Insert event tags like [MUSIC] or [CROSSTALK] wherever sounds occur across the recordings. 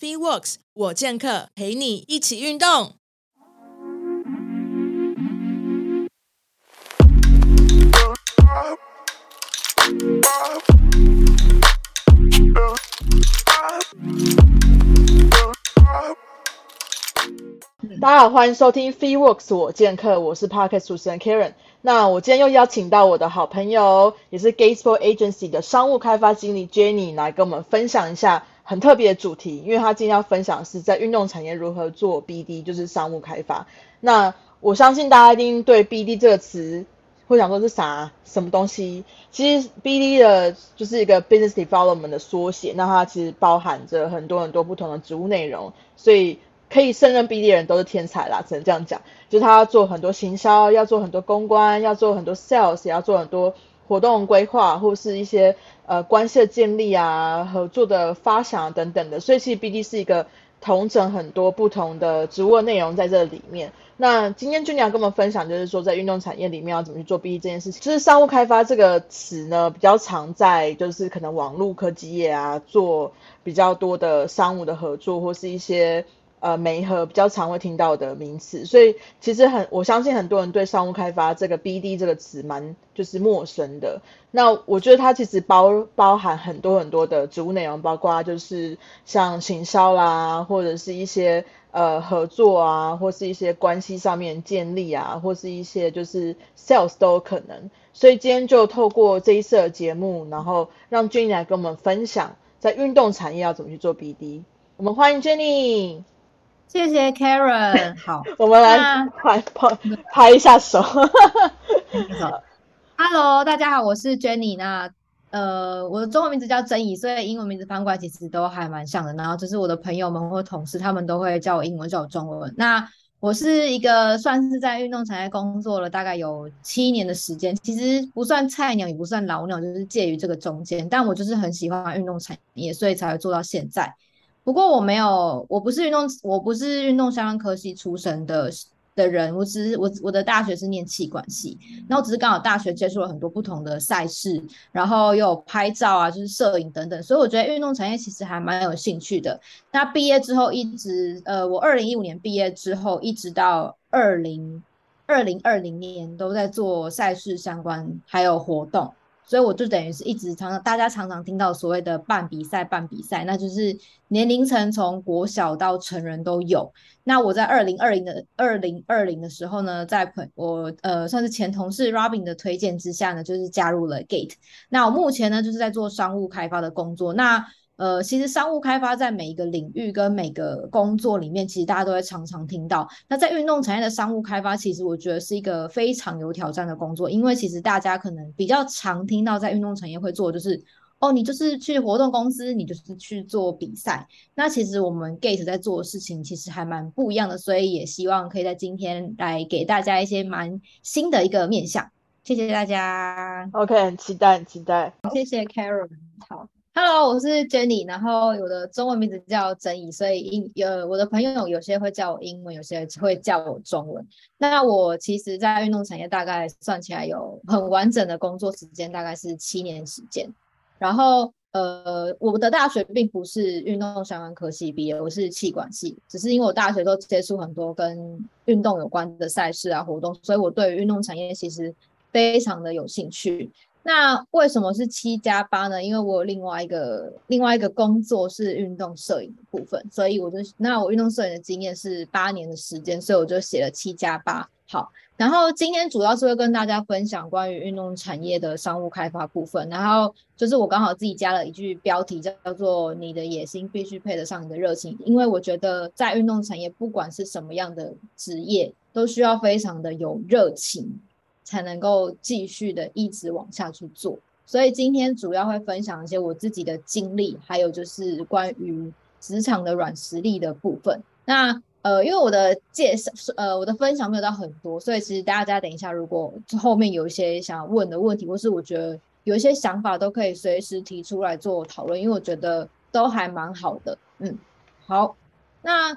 FeeWorks 我健客陪你一起运动。大家好，欢迎收听 FeeWorks 我健客，我是 Podcast 主持人 Karen。那我今天又邀请到我的好朋友，也是 Gatesville Agency 的商务开发经理 Jenny 来跟我们分享一下很特别的主题，因为他今天要分享是在运动产业如何做 BD，就是商务开发。那我相信大家一定对 BD 这个词会想说是啥什么东西？其实 BD 的就是一个 Business Development 的缩写，那它其实包含着很多很多不同的职务内容，所以。可以胜任 BD 的人都是天才啦，只能这样讲。就是他要做很多行销，要做很多公关，要做很多 sales，也要做很多活动规划，或是一些呃关系的建立啊、合作的发想等等的。所以其实 BD 是一个同整很多不同的职务内容在这里面。那今天君要跟我们分享，就是说在运动产业里面要怎么去做 BD 这件事情。就是商务开发这个词呢，比较常在就是可能网络科技业啊，做比较多的商务的合作，或是一些。呃，媒合比较常会听到的名词，所以其实很，我相信很多人对商务开发这个 BD 这个词蛮就是陌生的。那我觉得它其实包包含很多很多的职务内容，包括就是像行销啦，或者是一些呃合作啊，或是一些关系上面建立啊，或是一些就是 sales 都有可能。所以今天就透过这一次的节目，然后让 Jenny 来跟我们分享在运动产业要怎么去做 BD。我们欢迎 Jenny。谢谢 Karen，[LAUGHS] 好，我们来拍拍拍一下手。Hello，大家好，我是 Jenny。那呃，我的中文名字叫曾怡，所以英文名字翻过来其实都还蛮像的。然后就是我的朋友们或同事，他们都会叫我英文，叫我中文。那我是一个算是在运动产业工作了大概有七年的时间，其实不算菜鸟，也不算老鸟，就是介于这个中间。但我就是很喜欢运动产业，所以才会做到现在。不过我没有，我不是运动，我不是运动相关科系出身的的人，我只是我我的大学是念气管系，然后只是刚好大学接触了很多不同的赛事，然后又有拍照啊，就是摄影等等，所以我觉得运动产业其实还蛮有兴趣的。那毕业之后一直，呃，我二零一五年毕业之后，一直到二零二零二零年都在做赛事相关还有活动。所以我就等于是一直常常大家常常听到所谓的办比赛办比赛，那就是年龄层从国小到成人都有。那我在二零二零的二零二零的时候呢，在朋我呃算是前同事 Robin 的推荐之下呢，就是加入了 Gate。那我目前呢就是在做商务开发的工作。那呃，其实商务开发在每一个领域跟每个工作里面，其实大家都会常常听到。那在运动产业的商务开发，其实我觉得是一个非常有挑战的工作，因为其实大家可能比较常听到在运动产业会做，就是哦，你就是去活动公司，你就是去做比赛。那其实我们 Gate 在做的事情其实还蛮不一样的，所以也希望可以在今天来给大家一些蛮新的一个面向。谢谢大家。OK，很期待，很期待。谢谢 Karen。好。Hello，我是 Jenny，然后我的中文名字叫曾怡，所以英呃我的朋友有些会叫我英文，有些会叫我中文。那我其实，在运动产业大概算起来有很完整的工作时间，大概是七年时间。然后呃，我的大学并不是运动相关科系毕业，我是气管系，只是因为我大学都接触很多跟运动有关的赛事啊活动，所以我对于运动产业其实非常的有兴趣。那为什么是七加八呢？因为我有另外一个另外一个工作是运动摄影的部分，所以我就那我运动摄影的经验是八年的时间，所以我就写了七加八。好，然后今天主要是会跟大家分享关于运动产业的商务开发部分，然后就是我刚好自己加了一句标题，叫叫做“你的野心必须配得上你的热情”，因为我觉得在运动产业，不管是什么样的职业，都需要非常的有热情。才能够继续的一直往下去做，所以今天主要会分享一些我自己的经历，还有就是关于职场的软实力的部分。那呃，因为我的介绍呃我的分享没有到很多，所以其实大家等一下如果后面有一些想问的问题，或是我觉得有一些想法，都可以随时提出来做讨论，因为我觉得都还蛮好的。嗯，好，那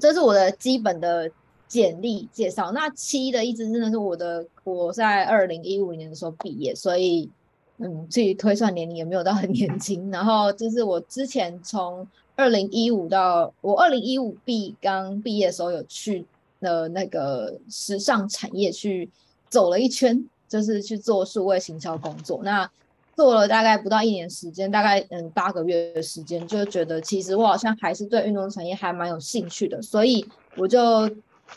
这是我的基本的。简历介绍，那七的意思真的是我的，我在二零一五年的时候毕业，所以嗯，自己推算年龄也没有到很年轻。然后就是我之前从二零一五到我二零一五毕刚毕业的时候有去了那个时尚产业去走了一圈，就是去做数位行销工作。那做了大概不到一年时间，大概嗯八个月的时间，就觉得其实我好像还是对运动产业还蛮有兴趣的，所以我就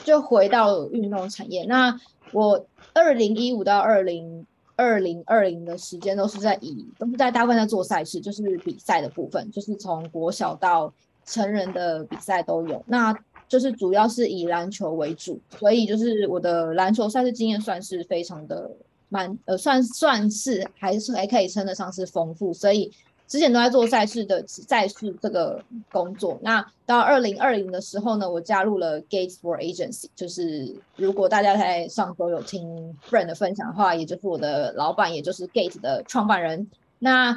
就回到运动产业。那我二零一五到二零。二零二零的时间都是在以都是在大部分在做赛事，就是比赛的部分，就是从国小到成人的比赛都有。那就是主要是以篮球为主，所以就是我的篮球赛事经验算是非常的蛮呃，算算是还是还可以称得上是丰富，所以。之前都在做赛事的赛事这个工作，那到二零二零的时候呢，我加入了 Gates for Agency，就是如果大家在上周有听 Friend 的分享的话，也就是我的老板，也就是 Gate 的创办人。那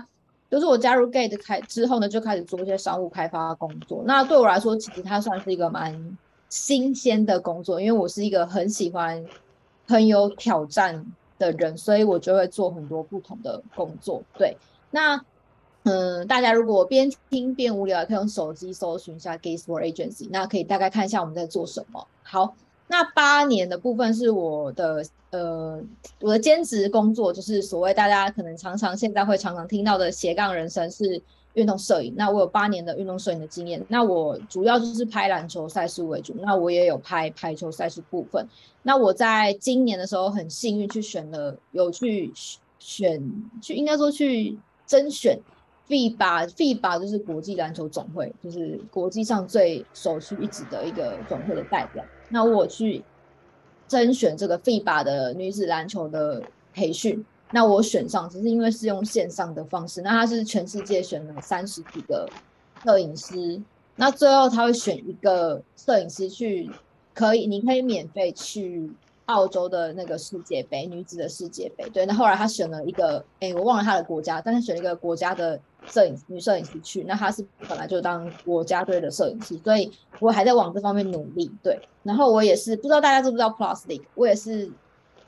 就是我加入 Gate 开之后呢，就开始做一些商务开发工作。那对我来说，其实它算是一个蛮新鲜的工作，因为我是一个很喜欢很有挑战的人，所以我就会做很多不同的工作。对，那。嗯，大家如果边听边无聊，可以用手机搜寻一下 Gates for Agency，那可以大概看一下我们在做什么。好，那八年的部分是我的呃我的兼职工作，就是所谓大家可能常常现在会常常听到的斜杠人生是运动摄影。那我有八年的运动摄影的经验，那我主要就是拍篮球赛事为主，那我也有拍排球赛事部分。那我在今年的时候很幸运去选了，有去选去应该说去甄选。FIBA FIBA 就是国际篮球总会，就是国际上最首屈一指的一个总会的代表。那我去甄选这个 FIBA 的女子篮球的培训，那我选上只是因为是用线上的方式。那他是全世界选了三十几个摄影师，那最后他会选一个摄影师去，可以你可以免费去。澳洲的那个世界杯，女子的世界杯，对。那后来他选了一个，哎，我忘了他的国家，但是选了一个国家的摄影女摄影师去。那他是本来就当国家队的摄影师，所以我还在往这方面努力，对。然后我也是不知道大家知不知道 Plus League，我也是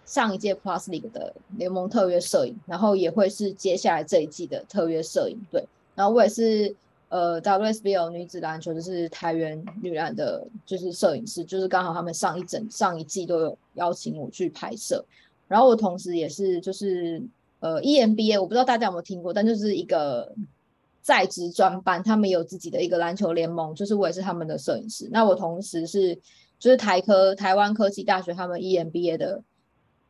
上一届 Plus League 的联盟特约摄影，然后也会是接下来这一季的特约摄影，对。然后我也是。呃，WSBL 女子篮球就是台湾女篮的，就是摄影师，就是刚好他们上一整上一季都有邀请我去拍摄，然后我同时也是就是呃 EMBA，我不知道大家有没有听过，但就是一个在职专班，他们有自己的一个篮球联盟，就是我也是他们的摄影师。那我同时是就是台科台湾科技大学他们 EMBA 的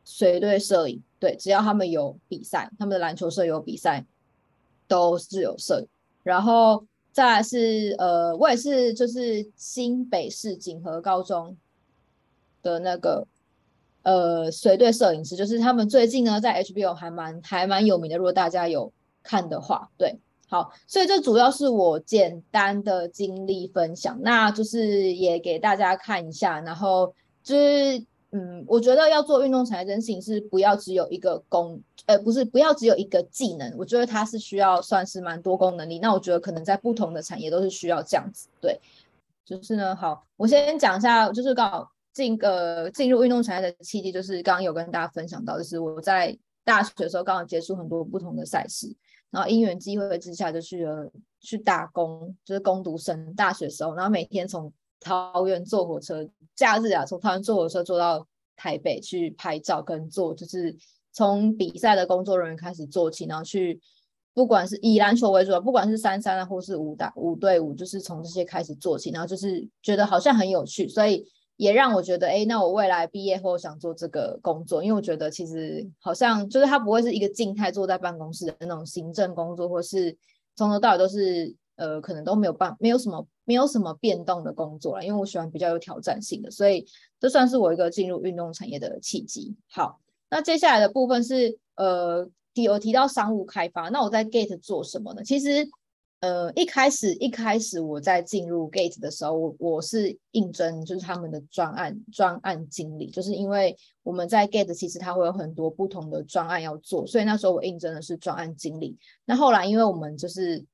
随队摄影，对，只要他们有比赛，他们的篮球社有比赛，都是有摄影，然后。再来是呃，我也是就是新北市景和高中的那个呃随队摄影师，就是他们最近呢在 HBO 还蛮还蛮有名的，如果大家有看的话，对，好，所以这主要是我简单的经历分享，那就是也给大家看一下，然后就是。嗯，我觉得要做运动产业这件事情是不要只有一个功，呃，不是不要只有一个技能，我觉得它是需要算是蛮多功能力。那我觉得可能在不同的产业都是需要这样子。对，就是呢，好，我先讲一下，就是刚好进呃进入运动产业的契机，就是刚刚有跟大家分享到，就是我在大学的时候刚好接触很多不同的赛事，然后因缘机会之下就去了去打工，就是攻读生，大学时候，然后每天从桃园坐火车，假日啊，从桃园坐火车坐到台北去拍照跟做，就是从比赛的工作人员开始做起，然后去不管是以篮球为主，不管是三三啊，或是五打五对五，就是从这些开始做起，然后就是觉得好像很有趣，所以也让我觉得，哎，那我未来毕业后想做这个工作，因为我觉得其实好像就是它不会是一个静态坐在办公室的那种行政工作，或是从头到尾都是。呃，可能都没有办，没有什么，没有什么变动的工作了，因为我喜欢比较有挑战性的，所以这算是我一个进入运动产业的契机。好，那接下来的部分是，呃，提我提到商务开发，那我在 Gate 做什么呢？其实，呃，一开始一开始我在进入 Gate 的时候，我我是应征就是他们的专案专案经理，就是因为我们在 Gate 其实它会有很多不同的专案要做，所以那时候我应征的是专案经理。那后来因为我们就是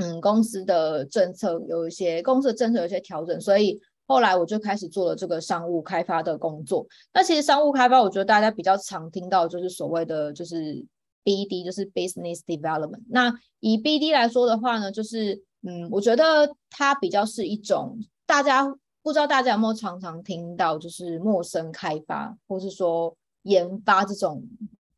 嗯，公司的政策有一些，公司的政策有一些调整，所以后来我就开始做了这个商务开发的工作。那其实商务开发，我觉得大家比较常听到就是所谓的就是 BD，就是 Business Development。那以 BD 来说的话呢，就是嗯，我觉得它比较是一种大家不知道大家有没有常常听到，就是陌生开发或是说研发这种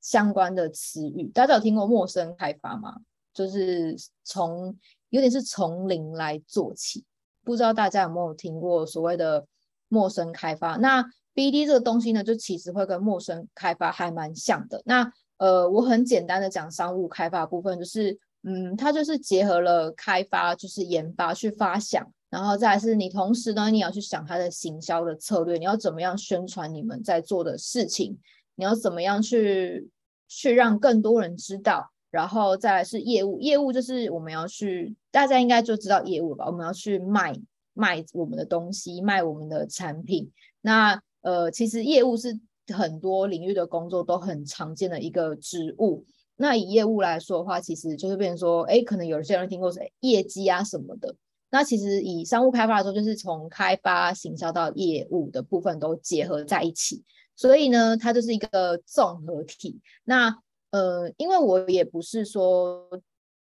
相关的词语。大家有听过陌生开发吗？就是从有点是从零来做起。不知道大家有没有听过所谓的陌生开发？那 BD 这个东西呢，就其实会跟陌生开发还蛮像的。那呃，我很简单的讲商务开发部分，就是。嗯，它就是结合了开发，就是研发去发想，然后再是你同时呢，你要去想它的行销的策略，你要怎么样宣传你们在做的事情，你要怎么样去去让更多人知道，然后再来是业务，业务就是我们要去，大家应该就知道业务吧，我们要去卖卖我们的东西，卖我们的产品。那呃，其实业务是很多领域的工作都很常见的一个职务。那以业务来说的话，其实就是变成说，哎，可能有些人听过是业绩啊什么的。那其实以商务开发来说，就是从开发、行销到业务的部分都结合在一起。所以呢，它就是一个综合体。那呃，因为我也不是说，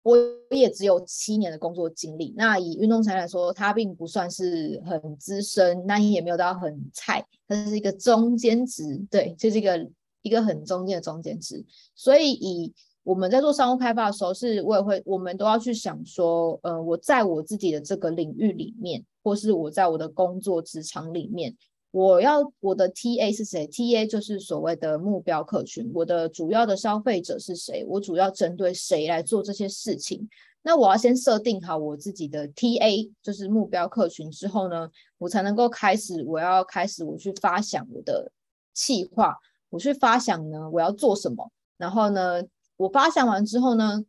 我也只有七年的工作经历。那以运动产来说，它并不算是很资深，那也没有到很菜，它是一个中间值。对，就是一个一个很中间的中间值。所以以我们在做商务开发的时候，是我也会，我们都要去想说，呃，我在我自己的这个领域里面，或是我在我的工作职场里面，我要我的 TA 是谁？TA 就是所谓的目标客群，我的主要的消费者是谁？我主要针对谁来做这些事情？那我要先设定好我自己的 TA，就是目标客群之后呢，我才能够开始，我要开始我去发想我的计划，我去发想呢，我要做什么，然后呢？我发想完之后呢，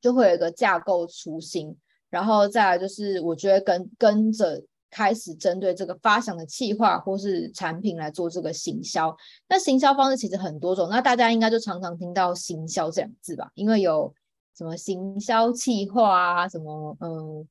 就会有一个架构雏形，然后再来就是我觉得跟跟着开始针对这个发想的企划或是产品来做这个行销。那行销方式其实很多种，那大家应该就常常听到行销这两字吧？因为有什么行销企划啊，什么嗯，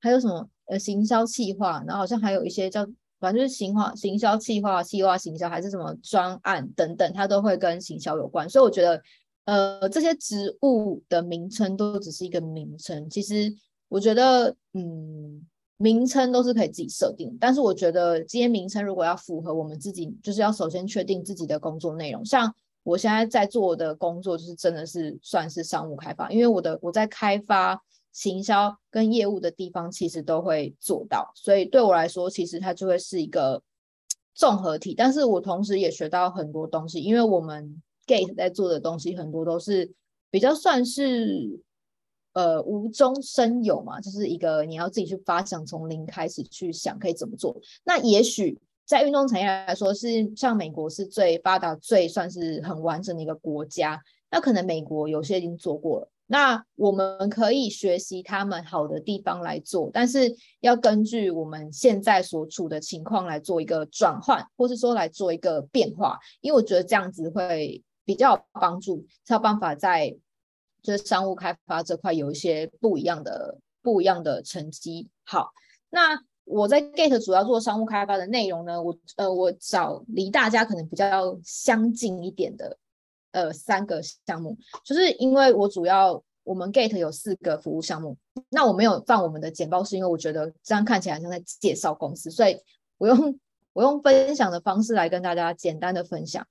还有什么呃行销企划，然后好像还有一些叫反正就是行化行销企划、企划行销还是什么专案等等，它都会跟行销有关，所以我觉得。呃，这些植物的名称都只是一个名称。其实我觉得，嗯，名称都是可以自己设定。但是我觉得，这些名称如果要符合我们自己，就是要首先确定自己的工作内容。像我现在在做的工作，就是真的是算是商务开发，因为我的我在开发、行销跟业务的地方，其实都会做到。所以对我来说，其实它就会是一个综合体。但是我同时也学到很多东西，因为我们。Gate 在做的东西很多都是比较算是呃无中生有嘛，就是一个你要自己去发想，从零开始去想可以怎么做。那也许在运动产业来说，是像美国是最发达、最算是很完整的一个国家。那可能美国有些已经做过了，那我们可以学习他们好的地方来做，但是要根据我们现在所处的情况来做一个转换，或是说来做一个变化，因为我觉得这样子会。比较帮助，才有办法在就是商务开发这块有一些不一样的不一样的成绩。好，那我在 Gate 主要做商务开发的内容呢，我呃我找离大家可能比较相近一点的呃三个项目，就是因为我主要我们 Gate 有四个服务项目，那我没有放我们的简报，是因为我觉得这样看起来像在介绍公司，所以我用 [LAUGHS] 我用分享的方式来跟大家简单的分享。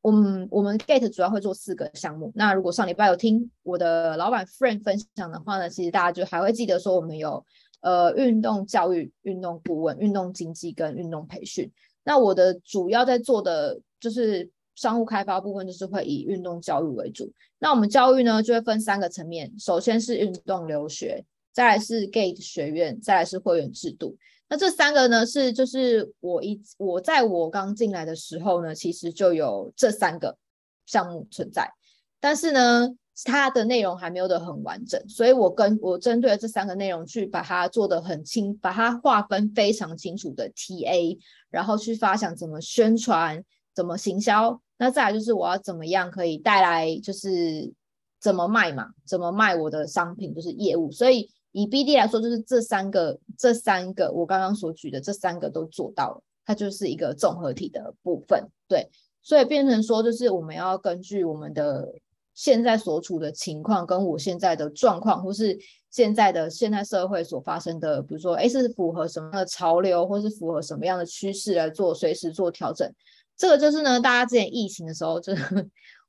我们我们 Gate 主要会做四个项目。那如果上礼拜有听我的老板 Friend 分享的话呢，其实大家就还会记得说，我们有呃运动教育、运动顾问、运动经济跟运动培训。那我的主要在做的就是商务开发部分，就是会以运动教育为主。那我们教育呢，就会分三个层面，首先是运动留学，再来是 Gate 学院，再来是会员制度。那这三个呢，是就是我一我在我刚进来的时候呢，其实就有这三个项目存在，但是呢，它的内容还没有的很完整，所以我跟我针对这三个内容去把它做的很清，把它划分非常清楚的 TA，然后去发想怎么宣传，怎么行销，那再来就是我要怎么样可以带来就是怎么卖嘛，怎么卖我的商品就是业务，所以。以 BD 来说，就是这三个，这三个我刚刚所举的这三个都做到了，它就是一个综合体的部分。对，所以变成说，就是我们要根据我们的现在所处的情况，跟我现在的状况，或是现在的现代社会所发生的，比如说，哎，是符合什么样的潮流，或是符合什么样的趋势来做，随时做调整。这个就是呢，大家之前疫情的时候，就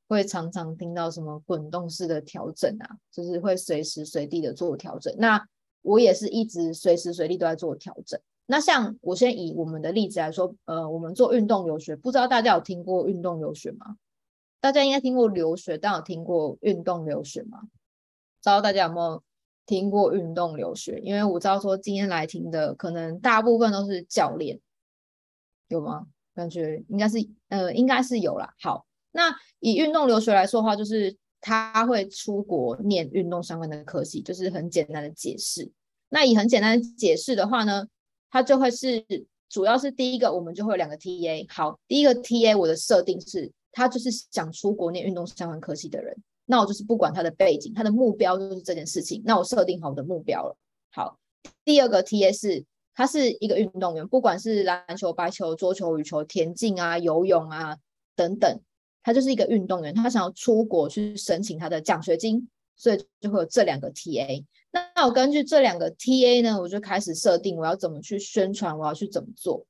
会常常听到什么滚动式的调整啊，就是会随时随地的做调整。那我也是一直随时随地都在做调整。那像我先以我们的例子来说，呃，我们做运动留学，不知道大家有听过运动留学吗？大家应该听过留学，但有听过运动留学吗？不知道大家有没有听过运动留学？因为我知道说今天来听的可能大部分都是教练，有吗？感觉应该是，呃，应该是有啦。好，那以运动留学来说的话，就是他会出国念运动相关的科系，就是很简单的解释。那以很简单的解释的话呢，它就会是，主要是第一个，我们就会有两个 TA。好，第一个 TA 我的设定是，他就是想出国念运动相关科系的人。那我就是不管他的背景，他的目标就是这件事情。那我设定好我的目标了。好，第二个 TA 是。他是一个运动员，不管是篮球、白球、桌球、羽球、田径啊、游泳啊等等，他就是一个运动员。他想要出国去申请他的奖学金，所以就会有这两个 TA。那我根据这两个 TA 呢，我就开始设定我要怎么去宣传，我要去怎么做。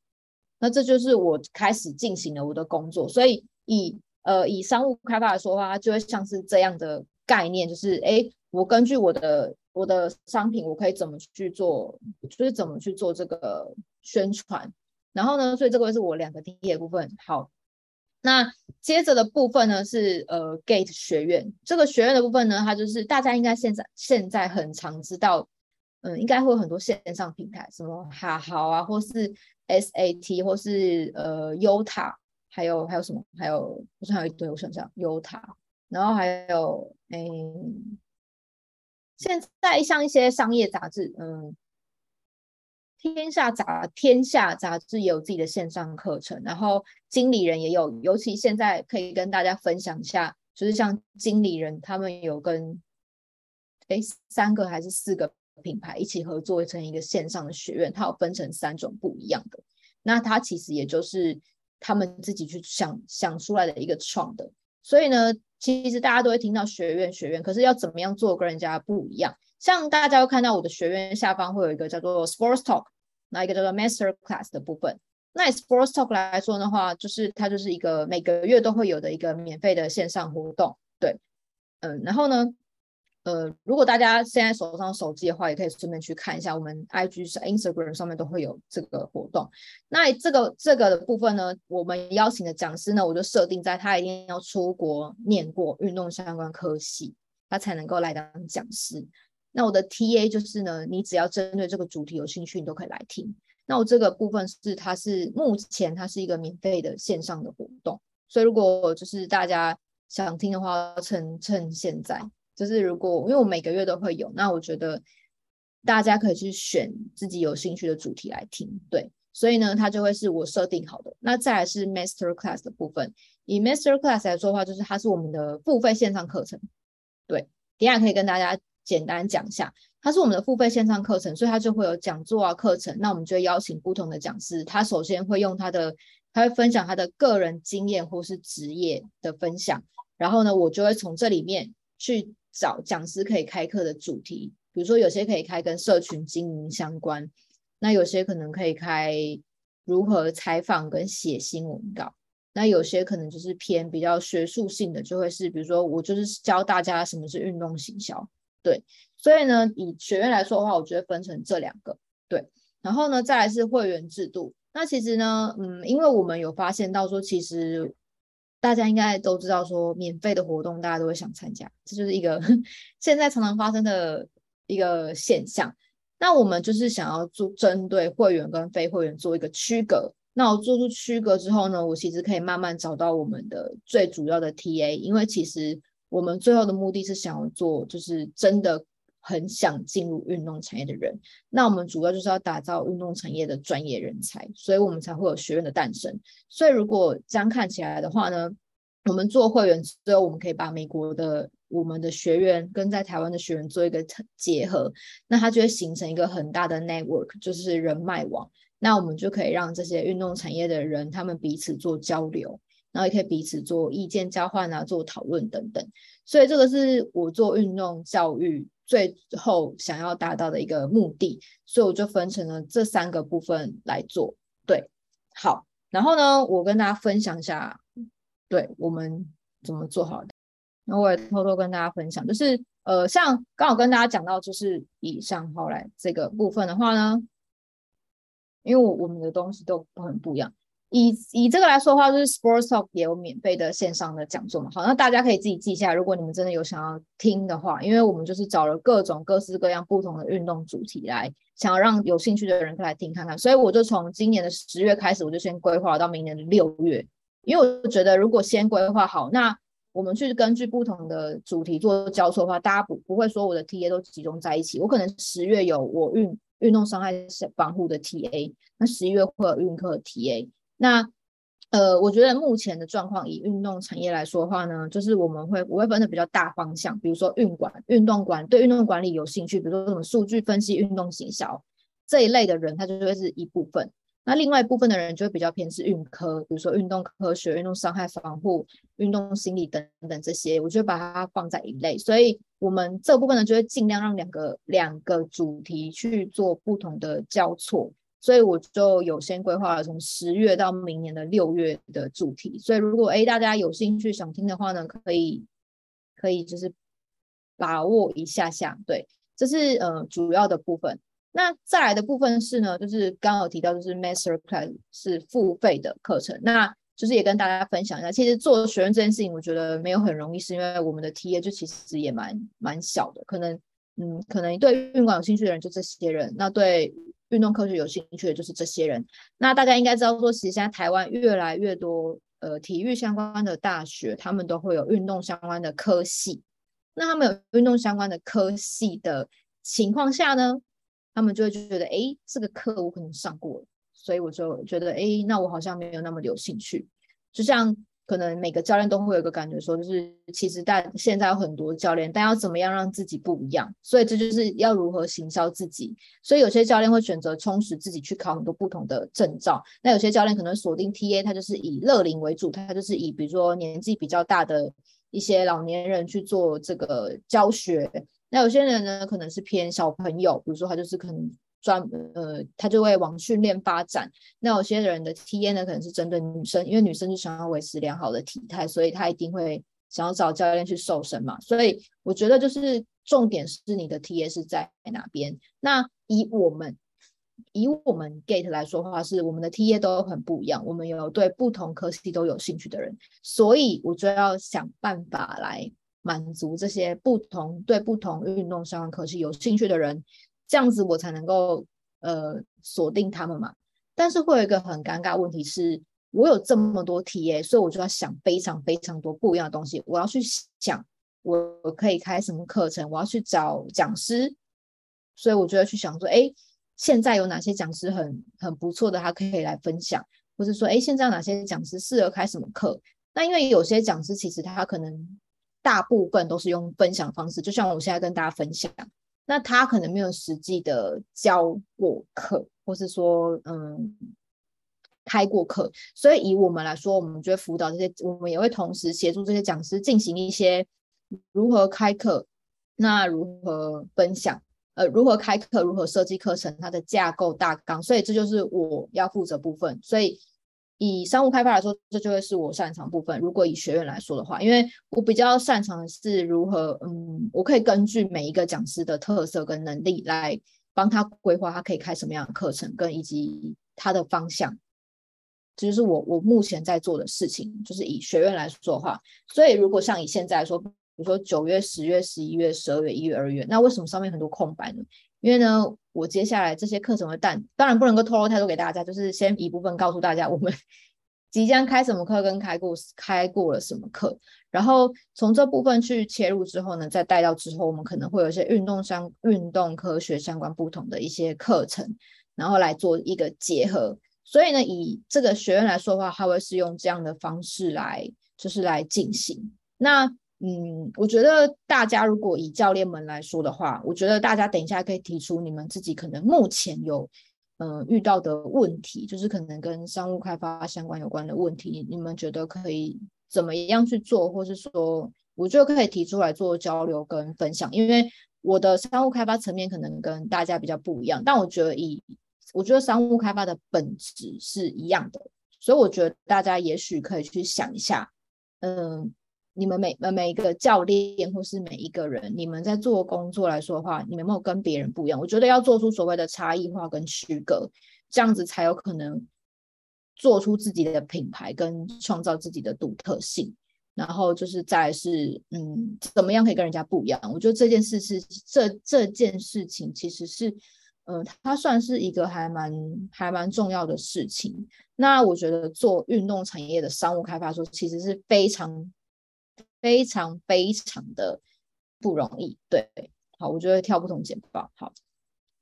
那这就是我开始进行了我的工作。所以以呃以商务开发来说的话，它就会像是这样的概念，就是哎，我根据我的。我的商品我可以怎么去做，就是怎么去做这个宣传，然后呢，所以这个是我两个第一的部分。好，那接着的部分呢是呃 Gate 学院，这个学院的部分呢，它就是大家应该现在现在很常知道，嗯，应该会有很多线上平台，什么哈好啊，或是 SAT，或是呃 Uta，还有还有什么，还有好像还有一堆，我想想 Uta，然后还有嗯。现在像一些商业杂志，嗯，天下杂天下杂志也有自己的线上课程，然后经理人也有，尤其现在可以跟大家分享一下，就是像经理人他们有跟哎三个还是四个品牌一起合作成一个线上的学院，它有分成三种不一样的，那它其实也就是他们自己去想想出来的一个创的，所以呢。其实大家都会听到学院学院，可是要怎么样做跟人家不一样？像大家会看到我的学院下方会有一个叫做 Sports Talk，那一个叫做 Master Class 的部分。那 Sports Talk 来说的话，就是它就是一个每个月都会有的一个免费的线上活动。对，嗯，然后呢？呃，如果大家现在手上手机的话，也可以顺便去看一下我们 IG 是、Instagram 上面都会有这个活动。那这个这个的部分呢，我们邀请的讲师呢，我就设定在他一定要出国念过运动相关科系，他才能够来当讲师。那我的 TA 就是呢，你只要针对这个主题有兴趣，你都可以来听。那我这个部分是它是目前它是一个免费的线上的活动，所以如果就是大家想听的话，趁趁现在。就是如果因为我每个月都会有，那我觉得大家可以去选自己有兴趣的主题来听，对，所以呢，它就会是我设定好的。那再来是 Master Class 的部分，以 Master Class 来说的话，就是它是我们的付费线上课程，对，等下可以跟大家简单讲一下，它是我们的付费线上课程，所以它就会有讲座啊课程，那我们就会邀请不同的讲师，他首先会用他的，他会分享他的个人经验或是职业的分享，然后呢，我就会从这里面去。找讲师可以开课的主题，比如说有些可以开跟社群经营相关，那有些可能可以开如何采访跟写新闻稿，那有些可能就是偏比较学术性的，就会是比如说我就是教大家什么是运动行销，对，所以呢，以学院来说的话，我觉得分成这两个，对，然后呢，再来是会员制度，那其实呢，嗯，因为我们有发现到说，其实。大家应该都知道，说免费的活动大家都会想参加，这就是一个 [LAUGHS] 现在常常发生的一个现象。那我们就是想要做针对会员跟非会员做一个区隔。那我做出区隔之后呢，我其实可以慢慢找到我们的最主要的 TA，因为其实我们最后的目的是想要做，就是真的。很想进入运动产业的人，那我们主要就是要打造运动产业的专业人才，所以我们才会有学院的诞生。所以如果这样看起来的话呢，我们做会员之后，我们可以把美国的我们的学员跟在台湾的学员做一个结合，那它就会形成一个很大的 network，就是人脉网。那我们就可以让这些运动产业的人，他们彼此做交流。然后也可以彼此做意见交换啊，做讨论等等。所以这个是我做运动教育最后想要达到的一个目的，所以我就分成了这三个部分来做。对，好，然后呢，我跟大家分享一下，对我们怎么做好的。那我也偷偷跟大家分享，就是呃，像刚好跟大家讲到，就是以上后来这个部分的话呢，因为我我们的东西都很不一样。以以这个来说的话，就是 Sports Talk 也有免费的线上的讲座嘛。好，那大家可以自己记下，如果你们真的有想要听的话，因为我们就是找了各种各式各样不同的运动主题来，想要让有兴趣的人可以来听看看。所以我就从今年的十月开始，我就先规划到明年的六月，因为我觉得如果先规划好，那我们去根据不同的主题做交错的话，大家不不会说我的 TA 都集中在一起。我可能十月有我运运动伤害防护的 TA，那十一月会有运课的 TA。那呃，我觉得目前的状况，以运动产业来说的话呢，就是我们会我会分的比较大方向，比如说运管、运动管对运动管理有兴趣，比如说什么数据分析、运动行销这一类的人，他就会是一部分。那另外一部分的人就会比较偏是运科，比如说运动科学、运动伤害防护、运动心理等等这些，我就把它放在一类。所以我们这部分呢，就会尽量让两个两个主题去做不同的交错。所以我就有先规划了从十月到明年的六月的主题。所以如果哎大家有兴趣想听的话呢，可以可以就是把握一下下。对，这是呃主要的部分。那再来的部分是呢，就是刚刚有提到，就是 Master Class 是付费的课程。那就是也跟大家分享一下，其实做学生这件事情，我觉得没有很容易，是因为我们的 T A 就其实也蛮蛮小的，可能嗯可能对运管有兴趣的人就这些人，那对。运动科学有兴趣的就是这些人。那大家应该知道，说其实现在台湾越来越多呃体育相关的大学，他们都会有运动相关的科系。那他们有运动相关的科系的情况下呢，他们就会觉得，哎，这个课我可能上过了，所以我就觉得，哎，那我好像没有那么有兴趣。就像。可能每个教练都会有一个感觉，说就是其实但现在有很多教练，但要怎么样让自己不一样？所以这就是要如何行销自己。所以有些教练会选择充实自己，去考很多不同的证照。那有些教练可能锁定 TA，他就是以乐龄为主，他就是以比如说年纪比较大的一些老年人去做这个教学。那有些人呢，可能是偏小朋友，比如说他就是可能。专呃，他就会往训练发展。那有些人的 T A 呢，可能是针对女生，因为女生就想要维持良好的体态，所以他一定会想要找教练去瘦身嘛。所以我觉得就是重点是你的 T A 是在哪边。那以我们以我们 Gate 来说的话，是我们的 T A 都很不一样，我们有对不同科系都有兴趣的人，所以我就要想办法来满足这些不同对不同运动相关科系有兴趣的人。这样子我才能够呃锁定他们嘛，但是会有一个很尴尬问题是，我有这么多 TA，所以我就要想非常非常多不一样的东西。我要去想我可以开什么课程，我要去找讲师，所以我就要去想说，哎，现在有哪些讲师很很不错的，他可以来分享，或者说，哎，现在有哪些讲师适合开什么课？那因为有些讲师其实他可能大部分都是用分享方式，就像我现在跟大家分享。那他可能没有实际的教过课，或是说，嗯，开过课，所以以我们来说，我们就会辅导这些，我们也会同时协助这些讲师进行一些如何开课，那如何分享，呃，如何开课，如何设计课程，它的架构大纲，所以这就是我要负责部分，所以。以商务开发来说，这就会是我擅长部分。如果以学院来说的话，因为我比较擅长的是如何，嗯，我可以根据每一个讲师的特色跟能力来帮他规划，他可以开什么样的课程，跟以及他的方向，这就是我我目前在做的事情。就是以学院来说的话，所以如果像以现在来说，比如说九月、十月、十一月、十二月、一月、二月，那为什么上面很多空白呢？因为呢，我接下来这些课程的但当然不能够透露太多给大家，就是先一部分告诉大家我们 [LAUGHS] 即将开什么课，跟开过开过了什么课，然后从这部分去切入之后呢，再带到之后我们可能会有一些运动相运动科学相关不同的一些课程，然后来做一个结合。所以呢，以这个学院来说的话，它会是用这样的方式来就是来进行那。嗯，我觉得大家如果以教练们来说的话，我觉得大家等一下可以提出你们自己可能目前有嗯遇到的问题，就是可能跟商务开发相关有关的问题，你们觉得可以怎么样去做，或是说我觉得可以提出来做交流跟分享，因为我的商务开发层面可能跟大家比较不一样，但我觉得以我觉得商务开发的本质是一样的，所以我觉得大家也许可以去想一下，嗯，你们每呃每一个教练或是每一个人，你们在做工作来说的话，你们有没有跟别人不一样？我觉得要做出所谓的差异化跟区隔，这样子才有可能做出自己的品牌跟创造自己的独特性。然后就是再是，嗯，怎么样可以跟人家不一样？我觉得这件事是这这件事情其实是，呃，它算是一个还蛮还蛮重要的事情。那我觉得做运动产业的商务开发说，其实是非常非常非常的不容易。对，好，我觉得跳不同简报，好，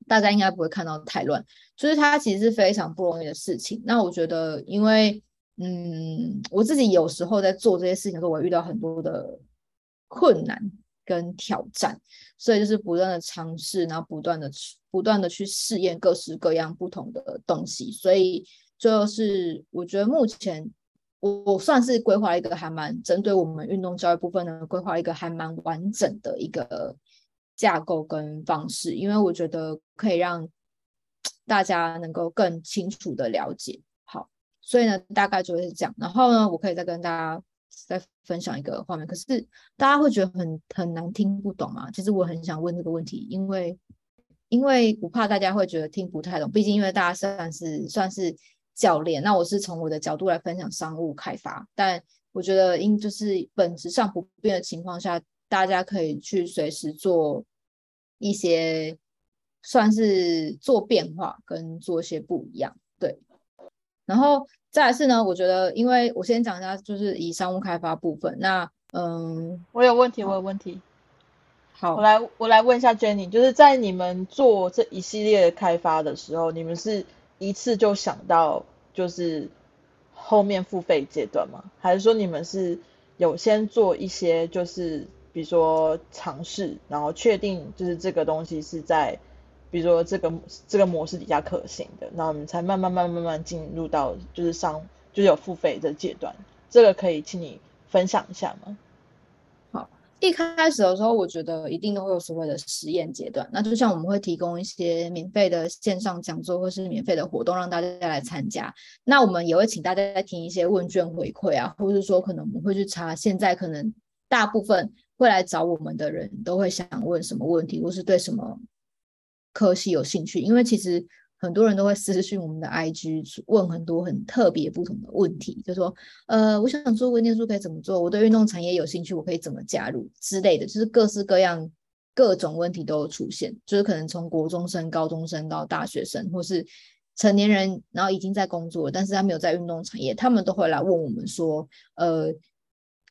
大家应该不会看到太乱，就是它其实是非常不容易的事情。那我觉得，因为嗯，我自己有时候在做这些事情的时候，我遇到很多的困难跟挑战，所以就是不断的尝试，然后不断的不断的去试验各式各样不同的东西。所以就是我觉得目前我算是规划一个还蛮针对我们运动教育部分的规划一个还蛮完整的一个架构跟方式，因为我觉得可以让大家能够更清楚的了解。好所以呢，大概就是这样。然后呢，我可以再跟大家再分享一个画面。可是大家会觉得很很难听不懂吗？其实我很想问这个问题，因为因为我怕大家会觉得听不太懂。毕竟因为大家算是算是教练，那我是从我的角度来分享商务开发。但我觉得因就是本质上不变的情况下，大家可以去随时做一些算是做变化跟做一些不一样。对，然后。再是呢，我觉得，因为我先讲一下，就是以商务开发部分。那，嗯，我有问题，我有问题。好，我来，我来问一下 Jenny，就是在你们做这一系列开发的时候，你们是一次就想到就是后面付费阶段吗？还是说你们是有先做一些，就是比如说尝试，然后确定就是这个东西是在。比如说这个这个模式底下可行的，那我们才慢慢慢慢慢进入到就是上就是有付费的阶段，这个可以请你分享一下吗？一开始的时候，我觉得一定都会有所谓的实验阶段，那就像我们会提供一些免费的线上讲座或是免费的活动让大家来参加，那我们也会请大家听一些问卷回馈啊，或者说可能我们会去查现在可能大部分会来找我们的人都会想问什么问题，或是对什么。科系有兴趣，因为其实很多人都会私讯我们的 IG，问很多很特别不同的问题，就说，呃，我想做微念书可以怎么做？我对运动产业有兴趣，我可以怎么加入之类的，就是各式各样各种问题都有出现，就是可能从国中生、高中生到大学生，或是成年人，然后已经在工作，但是他没有在运动产业，他们都会来问我们说，呃，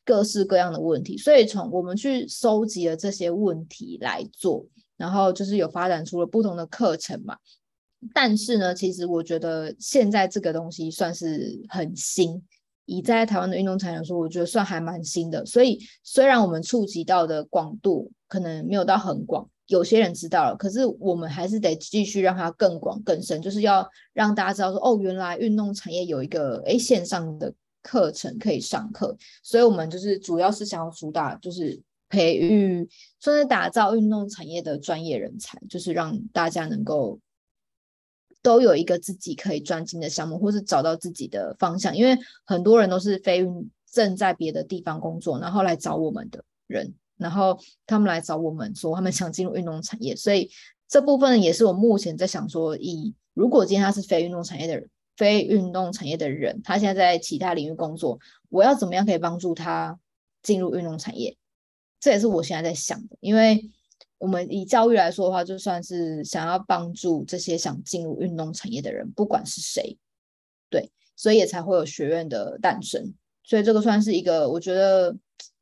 各式各样的问题，所以从我们去收集了这些问题来做。然后就是有发展出了不同的课程嘛，但是呢，其实我觉得现在这个东西算是很新，以在台湾的运动产业来说，我觉得算还蛮新的。所以虽然我们触及到的广度可能没有到很广，有些人知道了，可是我们还是得继续让它更广更深，就是要让大家知道说，哦，原来运动产业有一个诶线上的课程可以上课，所以我们就是主要是想要主打就是。培育，算是打造运动产业的专业人才，就是让大家能够都有一个自己可以专精的项目，或是找到自己的方向。因为很多人都是非正在别的地方工作，然后来找我们的人，然后他们来找我们说他们想进入运动产业，所以这部分也是我目前在想说，以如果今天他是非运动产业的人，非运动产业的人，他现在在其他领域工作，我要怎么样可以帮助他进入运动产业？这也是我现在在想的，因为我们以教育来说的话，就算是想要帮助这些想进入运动产业的人，不管是谁，对，所以也才会有学院的诞生。所以这个算是一个，我觉得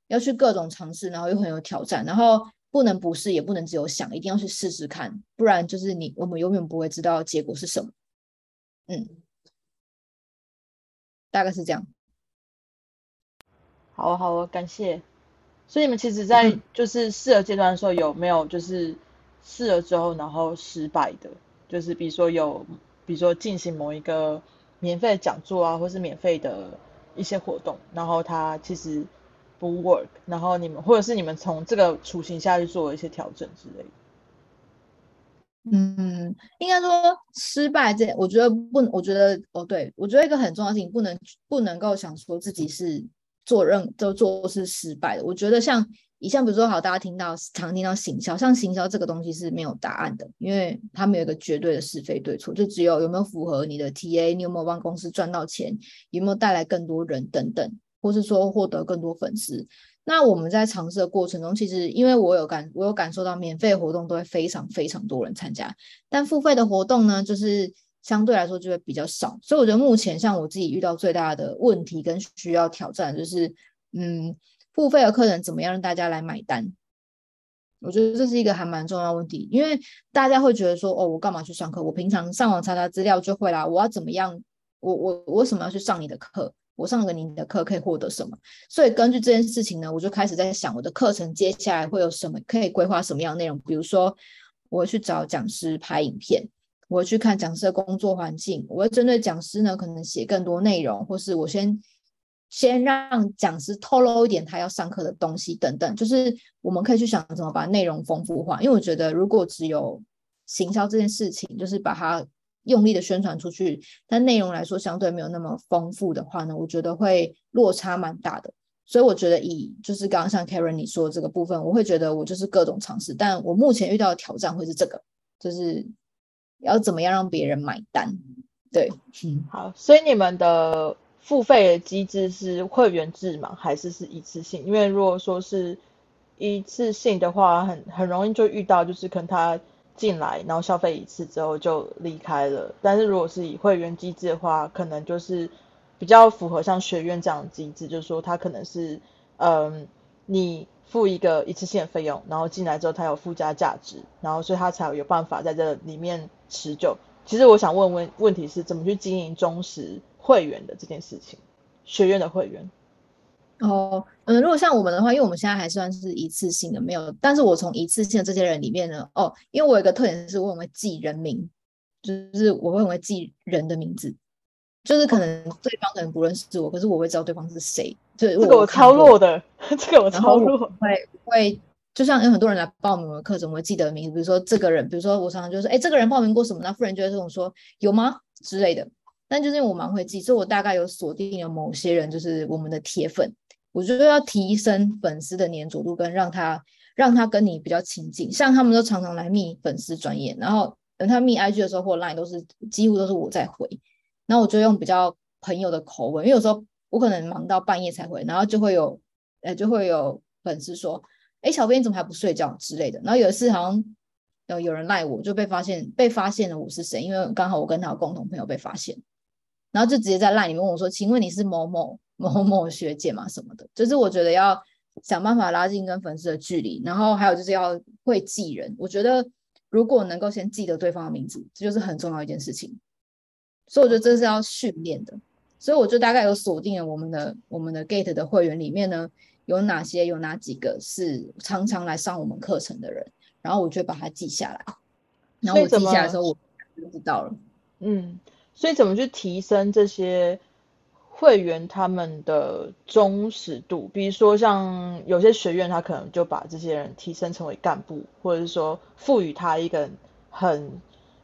要去各种尝试，然后又很有挑战，然后不能不试，也不能只有想，一定要去试试看，不然就是你我们永远不会知道结果是什么。嗯，大概是这样。好啊，好啊，感谢。所以你们其实，在就是试了阶段的时候，有没有就是试了之后，然后失败的？就是比如说有，比如说进行某一个免费的讲座啊，或是免费的一些活动，然后它其实不 work，然后你们或者是你们从这个雏形下去做一些调整之类的。嗯，应该说失败这，我觉得不，我觉得哦，对我觉得一个很重要的事情，不能不能够想说自己是做任都做是失败的。我觉得像以像比如说好，大家听到常听到行销，像行销这个东西是没有答案的，因为它没有一个绝对的是非对错，就只有有没有符合你的 TA，你有没有帮公司赚到钱，有没有带来更多人等等，或是说获得更多粉丝。那我们在尝试的过程中，其实因为我有感，我有感受到免费活动都会非常非常多人参加，但付费的活动呢，就是相对来说就会比较少。所以我觉得目前像我自己遇到最大的问题跟需要挑战，就是嗯，付费的课程怎么样让大家来买单？我觉得这是一个还蛮重要问题，因为大家会觉得说，哦，我干嘛去上课？我平常上网查查资料就会啦。我要怎么样？我我我为什么要去上你的课？我上了你的课可以获得什么？所以根据这件事情呢，我就开始在想我的课程接下来会有什么可以规划什么样的内容。比如说，我会去找讲师拍影片，我去看讲师的工作环境，我会针对讲师呢可能写更多内容，或是我先先让讲师透露一点他要上课的东西等等。就是我们可以去想怎么把内容丰富化，因为我觉得如果只有行销这件事情，就是把它。用力的宣传出去，但内容来说相对没有那么丰富的话呢，我觉得会落差蛮大的。所以我觉得以就是刚刚像 Karen 你说的这个部分，我会觉得我就是各种尝试，但我目前遇到的挑战会是这个，就是要怎么样让别人买单。对，嗯，好，所以你们的付费的机制是会员制吗？还是是一次性？因为如果说是一次性的话，很很容易就遇到就是可能他。进来，然后消费一次之后就离开了。但是如果是以会员机制的话，可能就是比较符合像学院这样的机制，就是说他可能是，嗯，你付一个一次性的费用，然后进来之后他有附加价值，然后所以他才有办法在这里面持久。其实我想问问问题是怎么去经营忠实会员的这件事情，学院的会员。哦，嗯，如果像我们的话，因为我们现在还算是一次性的，没有。但是我从一次性的这些人里面呢，哦，因为我有一个特点是，我很会记人名，就是我会很会记人的名字，就是可能对方可能不认识我，可是我会知道对方是谁。就这个我超弱的，[LAUGHS] 这个我超弱。会会，就像有很多人来报名我的课程，我会记得名字，比如说这个人，比如说我常常就说，哎，这个人报名过什么？那夫人就会这种说有吗之类的。但就是因为我蛮会记，所以我大概有锁定了某些人，就是我们的铁粉。我觉得要提升粉丝的粘着度，跟让他让他跟你比较亲近。像他们都常常来密粉丝专业，然后等他密 IG 的时候或 Line 都是几乎都是我在回。然后我就用比较朋友的口吻，因为有时候我可能忙到半夜才回，然后就会有呃就会有粉丝说：“哎，小编你怎么还不睡觉之类的？”然后有一次好像有有人赖我，就被发现被发现了我是谁，因为刚好我跟他有共同朋友被发现，然后就直接在赖里面问我说：“请问你是某某？”某某学姐吗什么的，就是我觉得要想办法拉近跟粉丝的距离，然后还有就是要会记人。我觉得如果能够先记得对方的名字，这就是很重要一件事情。所以我觉得这是要训练的。所以我就大概有锁定了我们的我们的 Gate 的会员里面呢，有哪些有哪几个是常常来上我们课程的人，然后我就把它记下来。然后我记下来的时候，我就知道了。嗯，所以怎么去提升这些？会员他们的忠实度，比如说像有些学院，他可能就把这些人提升成为干部，或者是说赋予他一个很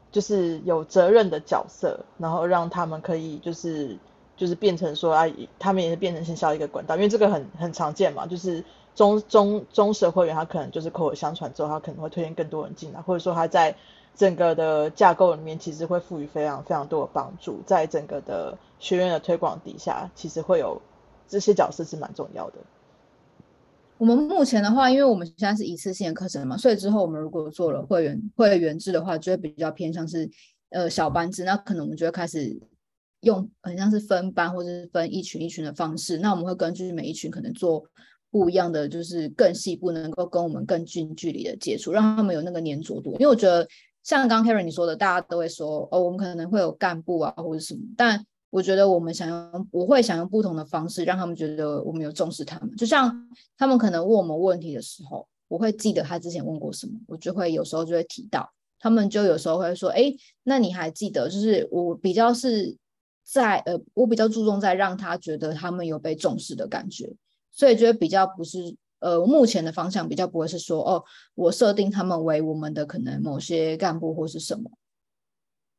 就是有责任的角色，然后让他们可以就是就是变成说啊，他们也是变成行销一个管道，因为这个很很常见嘛，就是中中中实会员他可能就是口口相传之后，他可能会推荐更多人进来，或者说他在。整个的架构里面，其实会赋予非常非常多的帮助，在整个的学院的推广底下，其实会有这些角色是蛮重要的。我们目前的话，因为我们现在是一次性的课程嘛，所以之后我们如果做了会员会员制的话，就会比较偏向是呃小班制，那可能我们就会开始用很像是分班或者是分一群一群的方式，那我们会根据每一群可能做不一样的，就是更细部能够跟我们更近距离的接触，让他们有那个粘着度，因为我觉得。像刚 Karen 你说的，大家都会说哦，我们可能会有干部啊，或者什么。但我觉得我们想用，我会想用不同的方式，让他们觉得我们有重视他们。就像他们可能问我们问题的时候，我会记得他之前问过什么，我就会有时候就会提到。他们就有时候会说，哎，那你还记得？就是我比较是在呃，我比较注重在让他觉得他们有被重视的感觉。所以觉得比较不是呃目前的方向比较不会是说哦，我设定他们为我们的可能某些干部或是什么。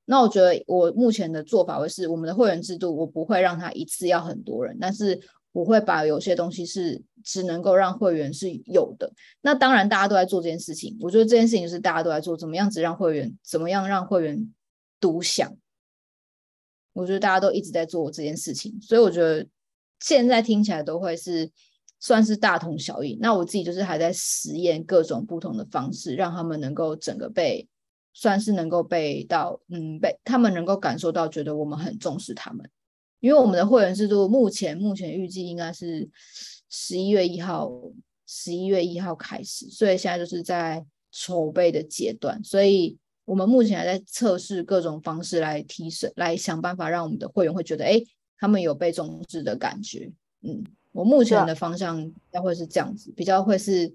那我觉得我目前的做法会是我们的会员制度，我不会让他一次要很多人，但是我会把有些东西是只能够让会员是有的。那当然大家都在做这件事情，我觉得这件事情是大家都在做，怎么样子让会员，怎么样让会员独享。我觉得大家都一直在做这件事情，所以我觉得现在听起来都会是算是大同小异。那我自己就是还在实验各种不同的方式，让他们能够整个被算是能够被到嗯被他们能够感受到，觉得我们很重视他们。因为我们的会员制度目前目前预计应该是十一月一号十一月一号开始，所以现在就是在筹备的阶段，所以。我们目前还在测试各种方式来提升，来想办法让我们的会员会觉得，哎，他们有被重视的感觉。嗯，我目前的方向要会是这样子，比较会是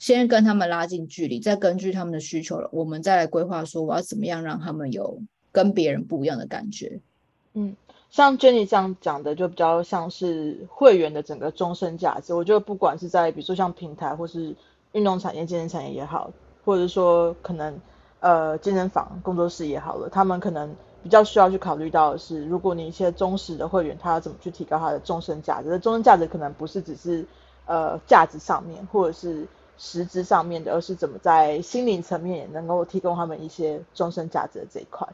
先跟他们拉近距离，再根据他们的需求了，我们再来规划说我要怎么样让他们有跟别人不一样的感觉。嗯，像 Jenny 这样讲的，就比较像是会员的整个终身价值。我觉得不管是在比如说像平台，或是运动产业、健身产业也好，或者说可能。呃，健身房工作室也好了，他们可能比较需要去考虑到的是，如果你一些忠实的会员，他要怎么去提高他的终身价值？终身价值可能不是只是呃价值上面或者是实质上面的，而是怎么在心灵层面也能够提供他们一些终身价值的这一块。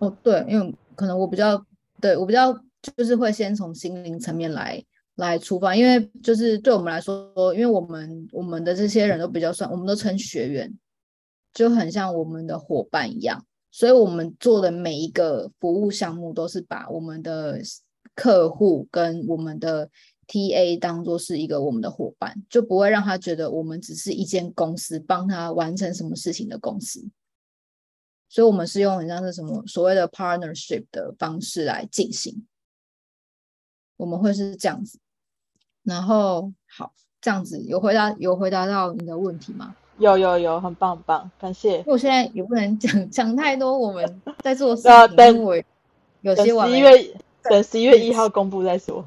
哦，对，因为可能我比较对我比较就是会先从心灵层面来来出发，因为就是对我们来说，因为我们我们的这些人都比较算，我们都称学员。就很像我们的伙伴一样，所以我们做的每一个服务项目都是把我们的客户跟我们的 TA 当做是一个我们的伙伴，就不会让他觉得我们只是一间公司帮他完成什么事情的公司。所以，我们是用很像是什么所谓的 partnership 的方式来进行，我们会是这样子。然后，好，这样子有回答有回答到你的问题吗？有有有，很棒很棒，感谢。我现在也不能讲讲太多，我们在做事情，因为有些十一月等十一月一号公布再说。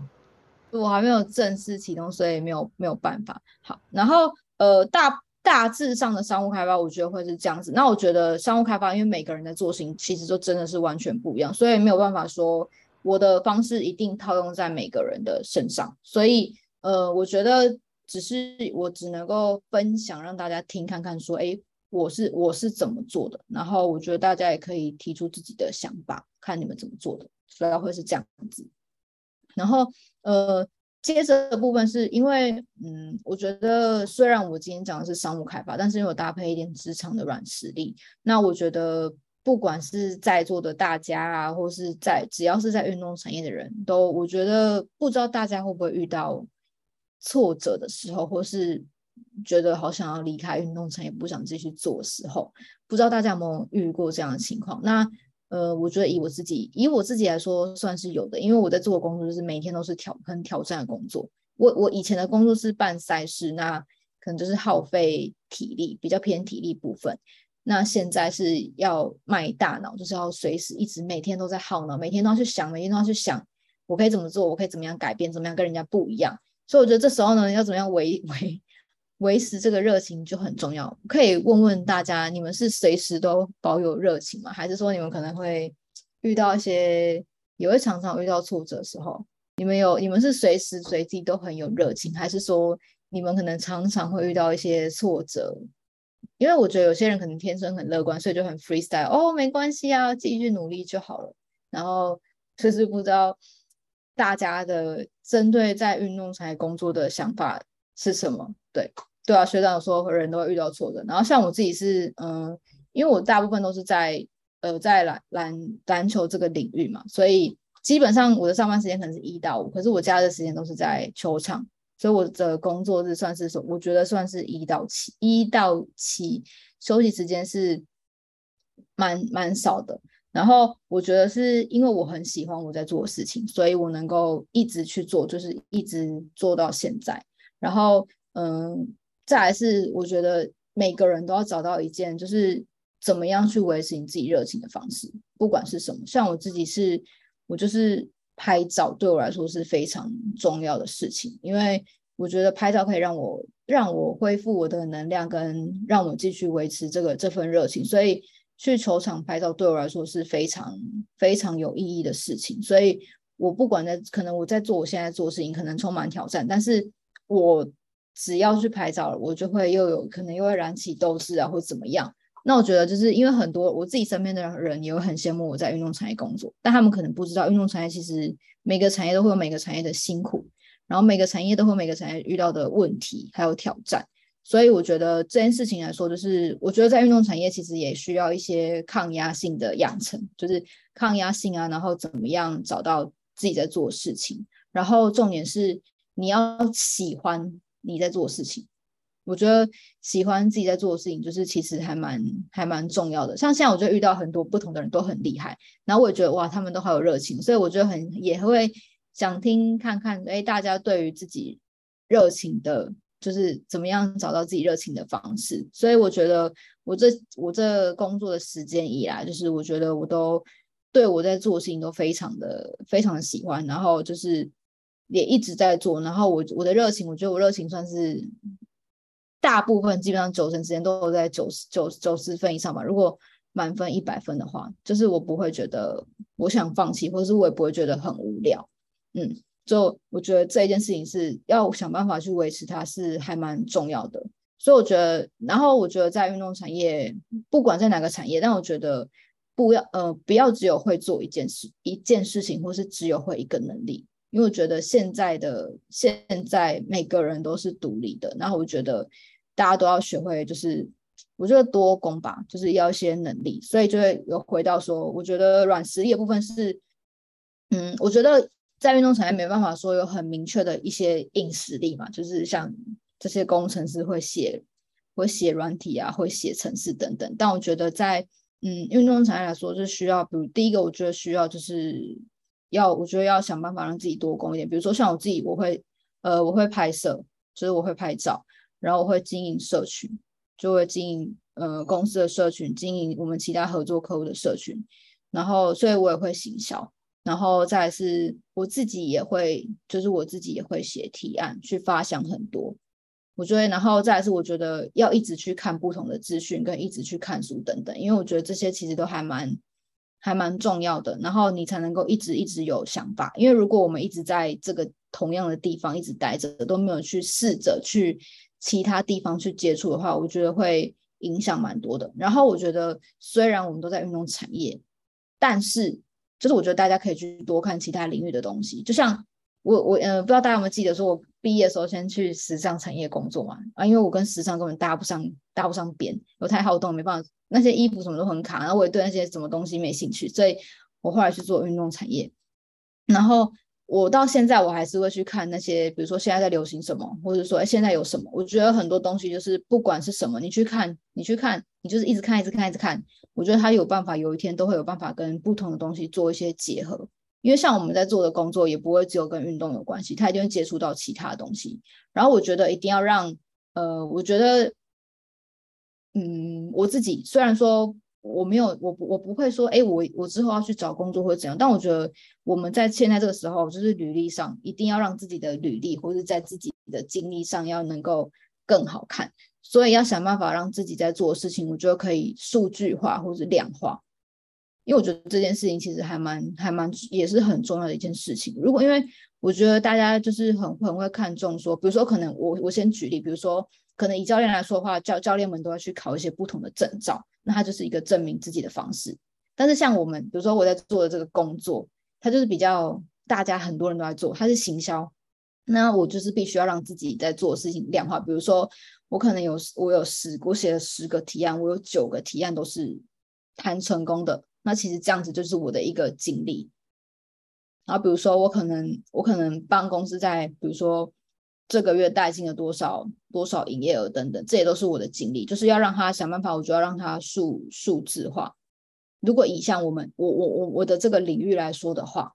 我还没有正式启动，所以没有没有办法。好，然后呃大大致上的商务开发，我觉得会是这样子。那我觉得商务开发，因为每个人的做型其实就真的是完全不一样，所以没有办法说我的方式一定套用在每个人的身上。所以呃，我觉得。只是我只能够分享让大家听看看，说，哎，我是我是怎么做的，然后我觉得大家也可以提出自己的想法，看你们怎么做的，主要会是这样子。然后，呃，接着的部分是因为，嗯，我觉得虽然我今天讲的是商务开发，但是因为我搭配一点职场的软实力，那我觉得不管是在座的大家啊，或是在只要是在运动产业的人都，我觉得不知道大家会不会遇到。挫折的时候，或是觉得好想要离开运动场，也，不想继续做的时候，不知道大家有没有遇过这样的情况？那呃，我觉得以我自己，以我自己来说，算是有的，因为我在做的工作就是每天都是挑很挑战的工作。我我以前的工作是办赛事，那可能就是耗费体力，比较偏体力部分。那现在是要卖大脑，就是要随时一直每天都在耗脑，每天都要去想，每天都要去想，我可以怎么做，我可以怎么样改变，怎么样跟人家不一样。所以我觉得这时候呢，要怎么样维 [LAUGHS] 维维持这个热情就很重要。可以问问大家，你们是随时都保有热情吗？还是说你们可能会遇到一些，也会常常遇到挫折的时候？你们有，你们是随时随地都很有热情，还是说你们可能常常会遇到一些挫折？因为我觉得有些人可能天生很乐观，所以就很 freestyle，哦，没关系啊，继续努力就好了。然后就是不知道。大家的针对在运动产业工作的想法是什么？对对啊，学长说人都会遇到挫折，然后像我自己是，嗯，因为我大部分都是在呃在篮篮篮球这个领域嘛，所以基本上我的上班时间可能是一到五，可是我家的时间都是在球场，所以我的工作日算是说，我觉得算是一到七，一到七休息时间是蛮蛮少的。然后我觉得是因为我很喜欢我在做的事情，所以我能够一直去做，就是一直做到现在。然后，嗯，再来是我觉得每个人都要找到一件就是怎么样去维持你自己热情的方式，不管是什么。像我自己是，我就是拍照对我来说是非常重要的事情，因为我觉得拍照可以让我让我恢复我的能量，跟让我继续维持这个这份热情，所以去球场拍照对我来说是非常非常有意义的事情。所以我不管在可能我在做我现在做事情，可能充满挑战，但是我只要去拍照了，我就会又有可能又会燃起斗志啊，或怎么样。那我觉得就是因为很多我自己身边的人也会很羡慕我在运动产业工作，但他们可能不知道运动产业其实每个产业都会有每个产业的辛苦，然后每个产业都会每个产业遇到的问题还有挑战，所以我觉得这件事情来说，就是我觉得在运动产业其实也需要一些抗压性的养成，就是抗压性啊，然后怎么样找到自己在做事情，然后重点是你要喜欢你在做事情。我觉得喜欢自己在做的事情，就是其实还蛮还蛮重要的。像现在，我就遇到很多不同的人都很厉害，然后我也觉得哇，他们都好有热情，所以我觉得很也会想听看看，哎，大家对于自己热情的，就是怎么样找到自己热情的方式。所以我觉得我这我这工作的时间以来，就是我觉得我都对我在做的事情都非常的非常的喜欢，然后就是也一直在做，然后我我的热情，我觉得我热情算是。大部分基本上九成时间都在九十九九十分以上吧。如果满分一百分的话，就是我不会觉得我想放弃，或者是我也不会觉得很无聊。嗯，就我觉得这一件事情是要想办法去维持它，是还蛮重要的。所以我觉得，然后我觉得在运动产业，不管在哪个产业，但我觉得不要呃不要只有会做一件事一件事情，或是只有会一个能力。因为我觉得现在的现在每个人都是独立的，然后我觉得。大家都要学会，就是我觉得多功吧，就是要一些能力，所以就会有回到说，我觉得软实力的部分是，嗯，我觉得在运动产业没办法说有很明确的一些硬实力嘛，就是像这些工程师会写会写软体啊，会写程式等等。但我觉得在嗯运动产业来说，是需要，比如第一个，我觉得需要就是要，我觉得要想办法让自己多功一点，比如说像我自己，我会呃我会拍摄，就是我会拍照。然后我会经营社群，就会经营呃公司的社群，经营我们其他合作客户的社群。然后，所以我也会行销。然后再是我自己也会，就是我自己也会写提案，去发想很多。我觉得，然后再是我觉得要一直去看不同的资讯，跟一直去看书等等，因为我觉得这些其实都还蛮还蛮重要的。然后你才能够一直一直有想法。因为如果我们一直在这个同样的地方一直待着，都没有去试着去。其他地方去接触的话，我觉得会影响蛮多的。然后我觉得，虽然我们都在运动产业，但是就是我觉得大家可以去多看其他领域的东西。就像我我呃，不知道大家有没有记得，说我毕业的时候先去时尚产业工作嘛？啊，因为我跟时尚根本搭不上，搭不上边，我太好动，没办法，那些衣服什么都很卡，然后我也对那些什么东西没兴趣，所以我后来去做运动产业，然后。我到现在我还是会去看那些，比如说现在在流行什么，或者说现在有什么。我觉得很多东西就是不管是什么，你去看，你去看，你就是一直看，一直看，一直看。我觉得他有办法，有一天都会有办法跟不同的东西做一些结合。因为像我们在做的工作，也不会只有跟运动有关系，他一定会接触到其他东西。然后我觉得一定要让，呃，我觉得，嗯，我自己虽然说。我没有，我不，我不会说，哎，我我之后要去找工作或者怎样。但我觉得我们在现在这个时候，就是履历上一定要让自己的履历或者在自己的经历上要能够更好看。所以要想办法让自己在做的事情，我觉得可以数据化或者量化。因为我觉得这件事情其实还蛮还蛮也是很重要的一件事情。如果因为我觉得大家就是很很会看重说，比如说可能我我先举例，比如说可能以教练来说的话，教教练们都要去考一些不同的证照。那它就是一个证明自己的方式，但是像我们，比如说我在做的这个工作，它就是比较大家很多人都在做，它是行销。那我就是必须要让自己在做的事情量化，比如说我可能有我有十我写了十个提案，我有九个提案都是谈成功的，那其实这样子就是我的一个经历。然后比如说我可能我可能帮公司在比如说。这个月带进了多少多少营业额等等，这也都是我的经历，就是要让他想办法，我就要让他数数字化。如果以像我们我我我我的这个领域来说的话，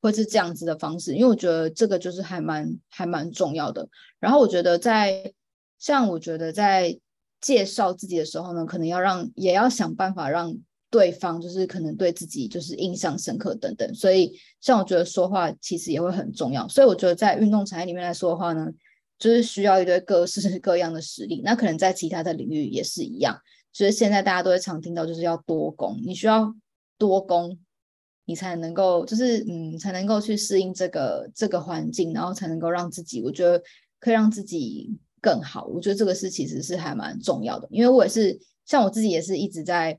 会是这样子的方式，因为我觉得这个就是还蛮还蛮重要的。然后我觉得在像我觉得在介绍自己的时候呢，可能要让也要想办法让对方就是可能对自己就是印象深刻等等，所以像我觉得说话其实也会很重要。所以我觉得在运动产业里面来说的话呢，就是需要一堆各式 [LAUGHS] 各样的实力。那可能在其他的领域也是一样。就是现在大家都会常听到，就是要多攻，你需要多攻，你才能够就是嗯，才能够去适应这个这个环境，然后才能够让自己，我觉得可以让自己更好。我觉得这个是其实是还蛮重要的，因为我也是像我自己也是一直在。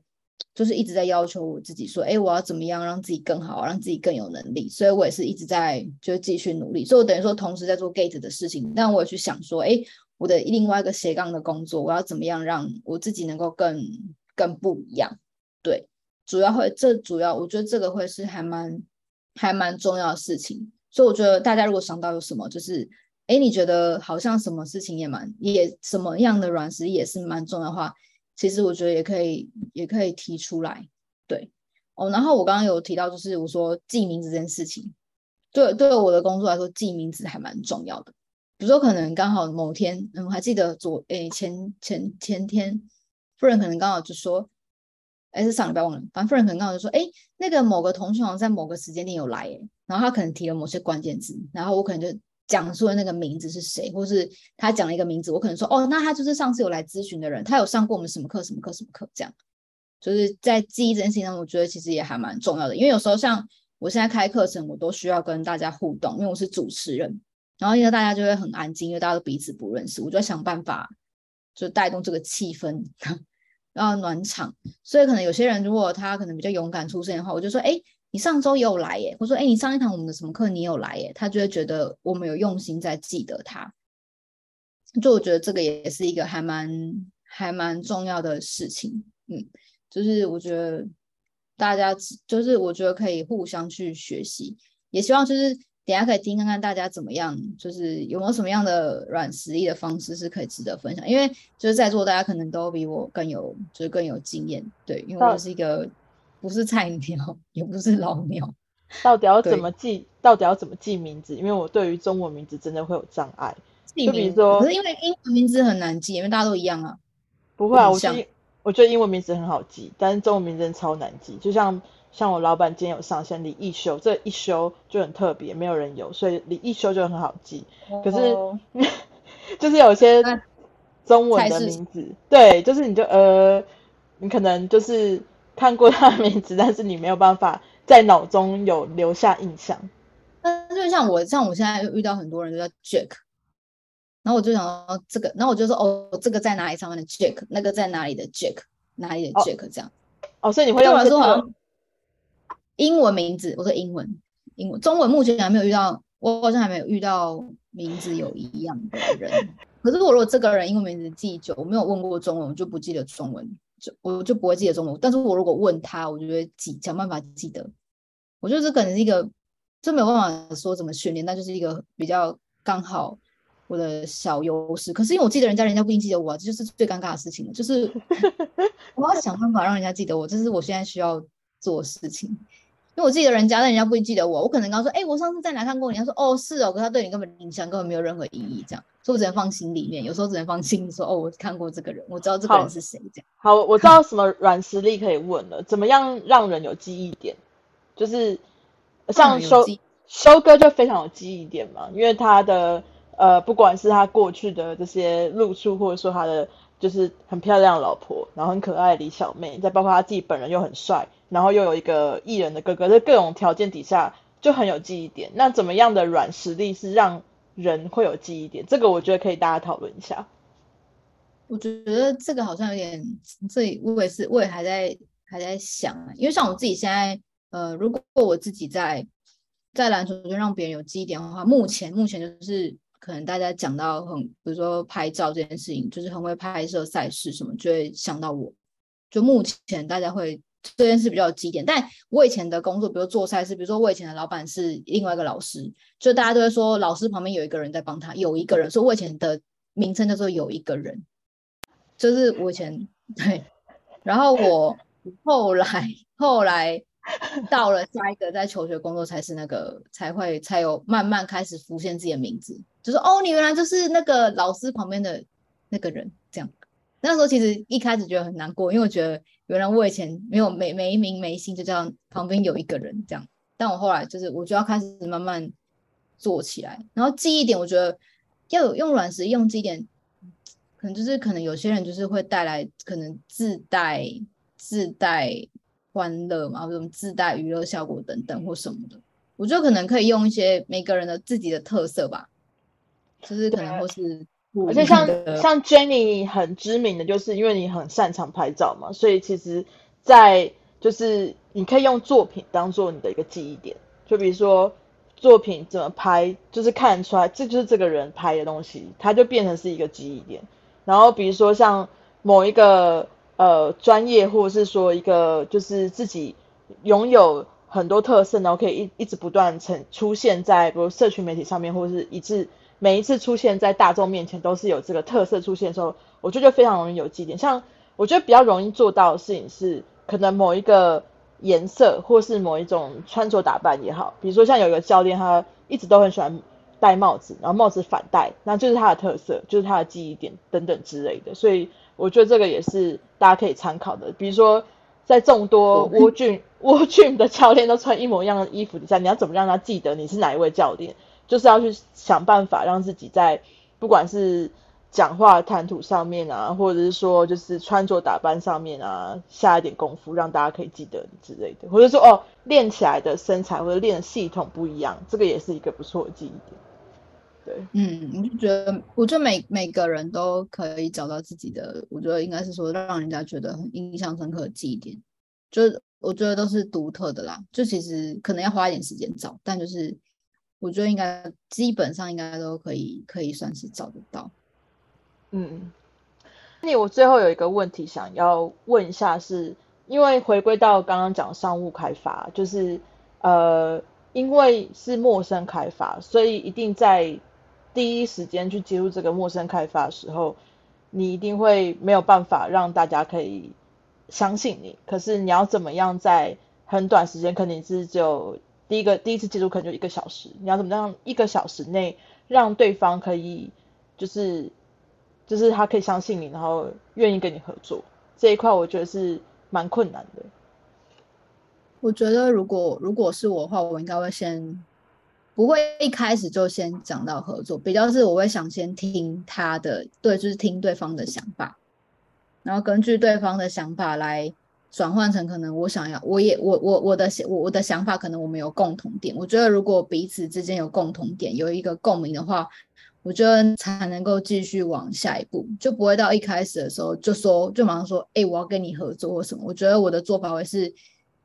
就是一直在要求我自己说，哎，我要怎么样让自己更好，让自己更有能力。所以我也是一直在就继续努力。所以我等于说同时在做 Gate 的事情，但我也去想说，哎，我的另外一个斜杠的工作，我要怎么样让我自己能够更更不一样？对，主要会这主要我觉得这个会是还蛮还蛮重要的事情。所以我觉得大家如果想到有什么，就是哎，你觉得好像什么事情也蛮也什么样的软实力也是蛮重要的话。其实我觉得也可以，也可以提出来，对哦。然后我刚刚有提到，就是我说记名字这件事情，对对我的工作来说，记名字还蛮重要的。比如说，可能刚好某天，嗯，我还记得昨诶前前前天，夫人可能刚好就说，哎是上礼拜忘了，反正夫人可能刚好就说，哎那个某个同学好像在某个时间点有来，哎，然后他可能提了某些关键字，然后我可能就。讲出的那个名字是谁，或是他讲了一个名字，我可能说哦，那他就是上次有来咨询的人，他有上过我们什么课、什么课、什么课，这样就是在记忆这件事情上，我觉得其实也还蛮重要的。因为有时候像我现在开课程，我都需要跟大家互动，因为我是主持人，然后因为大家就会很安静，因为大家都彼此不认识，我就要想办法就带动这个气氛，然后暖场。所以可能有些人如果他可能比较勇敢出声的话，我就说哎。你上周也有来耶，我说，哎，你上一堂我们的什么课，你有来耶，他就会觉得我们有用心在记得他。就我觉得这个也是一个还蛮还蛮重要的事情，嗯，就是我觉得大家就是我觉得可以互相去学习，也希望就是等下可以听看看大家怎么样，就是有没有什么样的软实力的方式是可以值得分享，因为就是在座大家可能都比我更有就是更有经验，对，因为我是一个。不是菜鸟，也不是老鸟，到底要怎么记？到底要怎么记名字？因为我对于中文名字真的会有障碍。就比如说，可是因为英文名字很难记，因为大家都一样啊。不会啊，我觉得我觉得英文名字很好记，但是中文名字超难记。就像像我老板今天有上线李一修，这一修就很特别，没有人有，所以李一修就很好记。可是 [LAUGHS] 就是有些中文的名字，对，就是你就呃，你可能就是。看过他的名字，但是你没有办法在脑中有留下印象。那就像我，像我现在遇到很多人都叫 Jack，然后我就想到这个，然后我就说哦，这个在哪里上面的 Jack，那个在哪里的 Jack，哪里的 Jack 这样。哦，所以你会用说好像英文名字，我说英文，英文，中文目前还没有遇到，我好像还没有遇到名字有一样的人。可是我如果这个人英文名字记久，我没有问过中文，我就不记得中文。就我就不会记得中文，但是我如果问他，我就会记，想办法记得。我觉得这可能是一个，这没有办法说怎么训练，那就是一个比较刚好我的小优势。可是因为我记得人家，人家不一定记得我，啊这就是最尴尬的事情了。就是 [LAUGHS] 我要想办法让人家记得我，这是我现在需要做的事情。因为我自己的人家，但人家不会记得我。我可能刚说，哎，我上次在哪看过你？他说，哦，是哦，可他对你根本印象根本没有任何意义，这样，所以我只能放心里面。有时候只能放心说，哦，我看过这个人，我知道这个人是谁，这样。好，我知道什么软实力可以问了。怎么样让人有记忆点？就是像收收哥就非常有记忆点嘛，因为他的呃，不管是他过去的这些露出，或者说他的就是很漂亮老婆，然后很可爱的李小妹，再包括他自己本人又很帅。然后又有一个艺人的哥哥，在各种条件底下就很有记忆点。那怎么样的软实力是让人会有记忆点？这个我觉得可以大家讨论一下。我觉得这个好像有点，这我也是，我也还在还在想。因为像我自己现在，呃，如果我自己在在篮球就让别人有记忆点的话，目前目前就是可能大家讲到很，比如说拍照这件事情，就是很会拍摄赛事什么，就会想到我。就目前大家会。这件事比较有基点，但我以前的工作，比如做赛事，比如说我以前的老板是另外一个老师，就大家都会说老师旁边有一个人在帮他，有一个人，所以我以前的名称叫做有一个人，就是我以前对，然后我后来后来 [LAUGHS] 到了下一个在求学工作，才是那个才会才有慢慢开始浮现自己的名字，就是哦，你原来就是那个老师旁边的那个人，这样。那时候其实一开始觉得很难过，因为我觉得原来我以前没有没没名没姓，就这样旁边有一个人这样。但我后来就是我就要开始慢慢做起来，然后记忆点，我觉得要有用软实用记忆点，可能就是可能有些人就是会带来可能自带自带欢乐嘛，或者自带娱乐效果等等或什么的。我觉得可能可以用一些每个人的自己的特色吧，就是可能或是。而且像像 Jenny 很知名的就是因为你很擅长拍照嘛，所以其实，在就是你可以用作品当做你的一个记忆点，就比如说作品怎么拍，就是看出来这就是这个人拍的东西，它就变成是一个记忆点。然后比如说像某一个呃专业，或者是说一个就是自己拥有很多特色，然后可以一一直不断呈出现在比如社群媒体上面，或者是一致。每一次出现在大众面前都是有这个特色出现的时候，我觉得非常容易有记点。像我觉得比较容易做到的事情是，可能某一个颜色或是某一种穿着打扮也好，比如说像有一个教练，他一直都很喜欢戴帽子，然后帽子反戴，那就是他的特色，就是他的记忆点等等之类的。所以我觉得这个也是大家可以参考的。比如说在众多蜗俊 [LAUGHS] 蜗俊的教练都穿一模一样的衣服底下，你要怎么让他记得你是哪一位教练？就是要去想办法让自己在不管是讲话谈吐上面啊，或者是说就是穿着打扮上面啊，下一点功夫，让大家可以记得你之类的，或者说哦练起来的身材或者练系统不一样，这个也是一个不错的记忆点。对，嗯，我就觉得，我觉得每每个人都可以找到自己的，我觉得应该是说让人家觉得很印象深刻的记忆点，就是我觉得都是独特的啦。就其实可能要花一点时间找，但就是。我觉得应该基本上应该都可以，可以算是找得到。嗯，那我最后有一个问题想要问一下，是因为回归到刚刚讲商务开发，就是呃，因为是陌生开发，所以一定在第一时间去接触这个陌生开发的时候，你一定会没有办法让大家可以相信你。可是你要怎么样在很短时间，肯定是就。第一个第一次接触可能就一个小时，你要怎么样一个小时内让对方可以就是就是他可以相信你，然后愿意跟你合作这一块，我觉得是蛮困难的。我觉得如果如果是我的话，我应该会先不会一开始就先讲到合作，比较是我会想先听他的，对，就是听对方的想法，然后根据对方的想法来。转换成可能我想要，我也我我我的我我的想法可能我们有共同点。我觉得如果彼此之间有共同点，有一个共鸣的话，我觉得才能够继续往下一步，就不会到一开始的时候就说就马上说，哎，我要跟你合作或什么。我觉得我的做法会是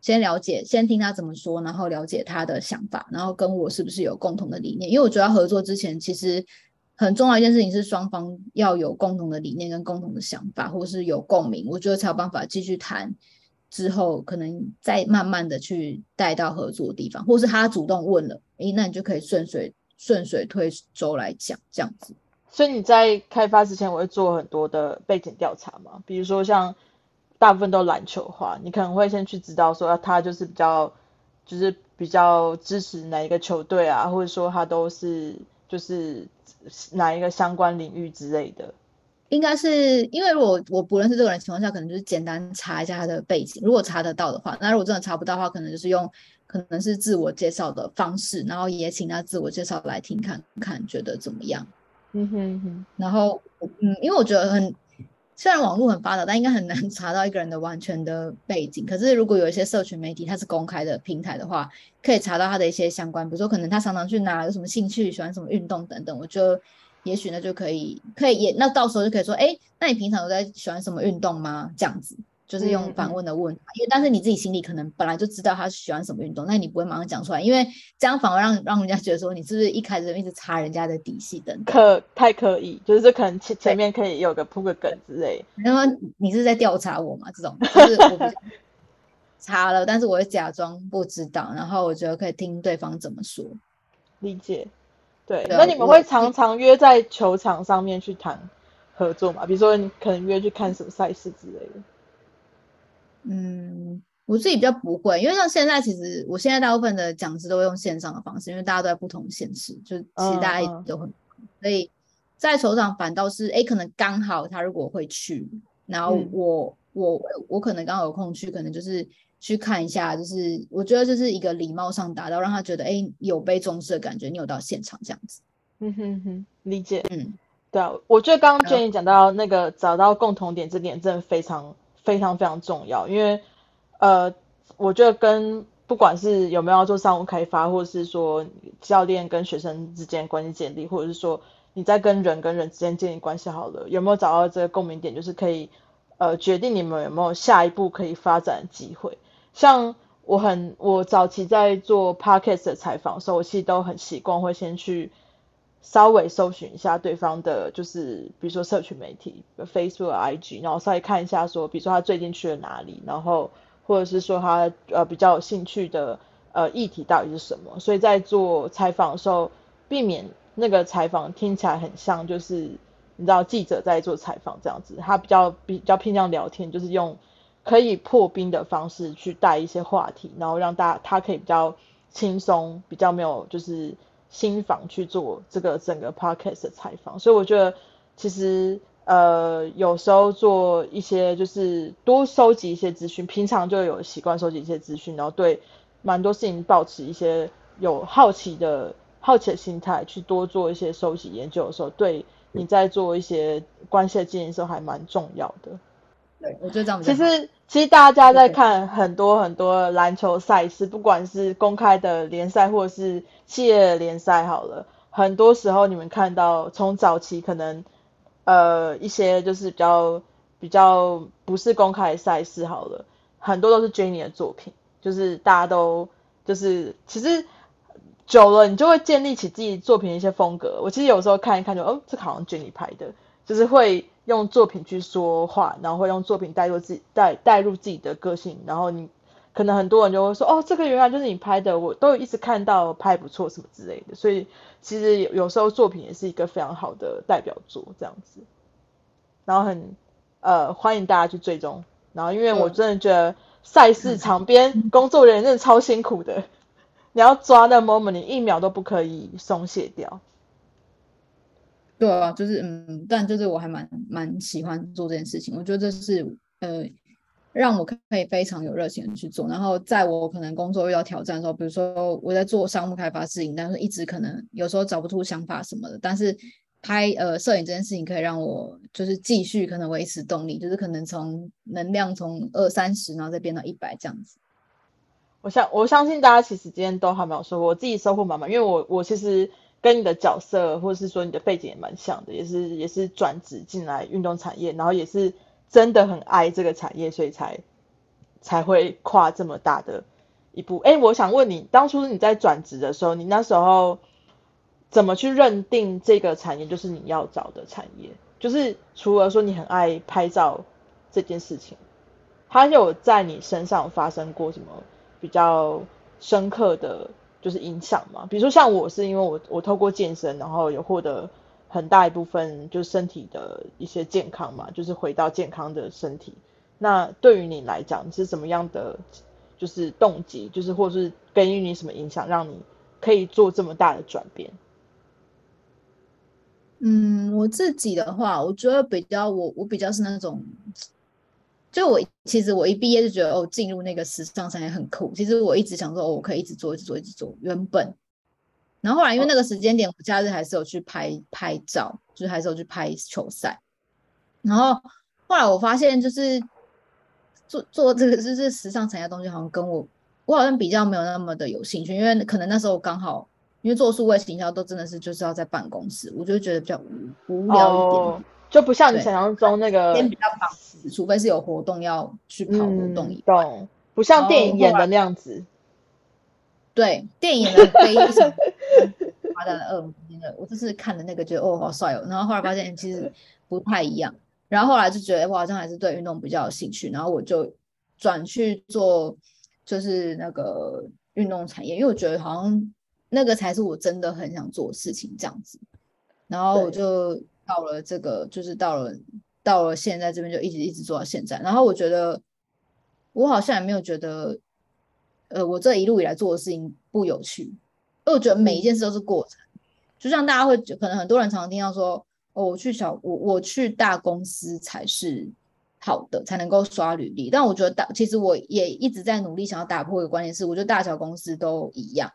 先了解，先听他怎么说，然后了解他的想法，然后跟我是不是有共同的理念。因为我觉得合作之前其实很重要一件事情是双方要有共同的理念跟共同的想法，或是有共鸣，我觉得才有办法继续谈。之后可能再慢慢的去带到合作的地方，或是他主动问了，诶，那你就可以顺水顺水推舟来讲这样子。所以你在开发之前，我会做很多的背景调查嘛，比如说像大部分都篮球化，你可能会先去知道说他就是比较就是比较支持哪一个球队啊，或者说他都是就是哪一个相关领域之类的。应该是因为我我不认识这个人情况下，可能就是简单查一下他的背景。如果查得到的话，那如果真的查不到的话，可能就是用可能是自我介绍的方式，然后也请他自我介绍来听看看，觉得怎么样？嗯哼哼。然后嗯，因为我觉得很虽然网络很发达，但应该很难 [LAUGHS] 查到一个人的完全的背景。可是如果有一些社群媒体它是公开的平台的话，可以查到他的一些相关，比如说可能他常常去哪，有什么兴趣，喜欢什么运动等等。我就。也许那就可以，可以也那到时候就可以说，哎，那你平常有在喜欢什么运动吗？这样子就是用反问的问，因为但是你自己心里可能本来就知道他喜欢什么运动，那你不会马上讲出来，因为这样反而让让人家觉得说你是不是一开始一直查人家的底细等，可太可以，就是可能前前面可以有个铺个梗之类。那么你是在调查我吗？这种 [LAUGHS] 就是我查了，但是我会假装不知道，然后我觉得可以听对方怎么说，理解。对，那你们会常常约在球场上面去谈合作吗？比如说你可能约去看什么赛事之类的。嗯，我自己比较不会，因为像现在其实我现在大部分的讲师都会用线上的方式，因为大家都在不同县市，就其实大家都很，所以在球场反倒是，哎，可能刚好他如果会去，然后嗯我、我我可能刚好有空去，可能就是去看一下，就是我觉得这是一个礼貌上达到，让他觉得哎有被重视的感觉，你有到现场这样子。嗯哼哼，理解。嗯，对啊，我觉得刚刚好 Jenny 讲到那个找到共同点这点真的非常非常非常重要，因为呃，我觉得跟不管是有没有要做商务开发，或者是说教练跟学生之间关系建立，或者是说你在跟人跟人之间建立关系好了，有没有找到这个共鸣点，就是可以呃决定你们有没有下一步可以发展的机会。像我很我早期在做 podcast 的采访的时候，我其实都很习惯会先去稍微搜寻一下对方的，就是比如说社群媒体，Facebook、IG，然后稍微看一下说，比如说他最近去了哪里，然后或者是说他呃比较有兴趣的呃议题到底是什么，所以在做采访的时候，避免那个采访听起来很像就是你知道记者在做采访这样子，他比较比较偏向聊天，就是用可以破冰的方式去带一些话题，然后让大家他可以比较轻松，比较没有就是心防去做这个整个 podcast 的采访，所以我觉得其实呃有时候做一些就是多收集一些资讯，平常就有习惯收集一些资讯，然后对蛮多事情保持一些有好奇的好奇的心态去多做一些收集研究的时候，对你在做一些关系的经营的时候还蛮重要的。对，我觉得这样其好实其实大家在看很多很多篮球赛事，不管是公开的联赛或者是企业联赛，好了，很多时候你们看到从早期可能呃一些就是比较比较不是公开的赛事好了，很多都是 Jenny 的作品，就是大家都就是其实久了，你就会建立起自己作品的一些风格。我其实有时候看一看就，哦，这个好像 Jenny 拍的，就是会用作品去说话，然后会用作品带入自己带带入自己的个性，然后你可能很多人就会说，哦，这个原来就是你拍的，我都一直看到拍不错什么之类的。所以其实有有时候作品也是一个非常好的代表作，这样子。然后很呃欢迎大家去追踪。然后因为我真的觉得赛事场边工作人员真的超辛苦的，你要抓那 moment，你一秒都不可以松懈掉。对啊，就是嗯，但就是我还蛮蛮喜欢做这件事情，我觉得这是呃让我可以非常有热情的去做。然后在我可能工作遇到挑战的时候，比如说我在做商务开发事情，但是一直可能有时候找不出想法什么的，但是拍呃摄影这件事情可以让我就是继续可能维持动力，就是可能从能量从二三十，然后再变到一百这样子。我相我相信大家其实今天都还没有收获，我自己收获满满，因为我我其实跟你的角色或者是说你的背景也蛮像的，也是也是转职进来运动产业，然后也是真的很爱这个产业，所以才才会跨这么大的一步。哎，我想问你，当初你在转职的时候，你那时候怎么去认定这个产业就是你要找的产业？就是除了说你很爱拍照这件事情，它有在你身上发生过什么比较深刻的就是影响嘛？比如说像我是因为我我透过健身，然后有获得很大一部分就是身体的一些健康嘛，就是回到健康的身体。那对于你来讲，是什么样的就是动机，就是或是给予你什么影响，让你可以做这么大的转变？嗯，我自己的话，我觉得比较我我比较是那种，就我其实我一毕业就觉得哦，进入那个时尚产业很酷。其实我一直想说，哦，我可以一直做，一直做，一直做。原本，然后后来因为那个时间点，我假日还是有去拍拍照，就是还是有去拍球赛。然后后来我发现，就是做做这个就是时尚产业的东西，好像跟我我好像比较没有那么的有兴趣，因为可能那时候刚好。因为做数位行销都真的是就是要在办公室，我就觉得比较无无聊一点，哦，就不像你想象中那个天比较忙，除非是有活动要去跑活动以外。懂，不像电影演的那样子。对，电影的非常夸张的恶魔，真的，我就是看的那个觉得哦好帅哦，然后后来发现其实不太一样，然后后来就觉得我好像还是对运动比较有兴趣，然后我就转去做就是那个运动产业，因为我觉得好像那个才是我真的很想做的事情这样子，然后我就到了这个，就是到了到了现在这边就一直一直做到现在，然后我觉得我好像也没有觉得。呃，我这一路以来做的事情不有趣，因为我觉得每一件事都是过程。就像大家会可能很多人常常听到说，哦，我去小我我去大公司才是好的，才能够刷履历。但我觉得大其实我也一直在努力想要打破一个观念，是我觉得大小公司都一样，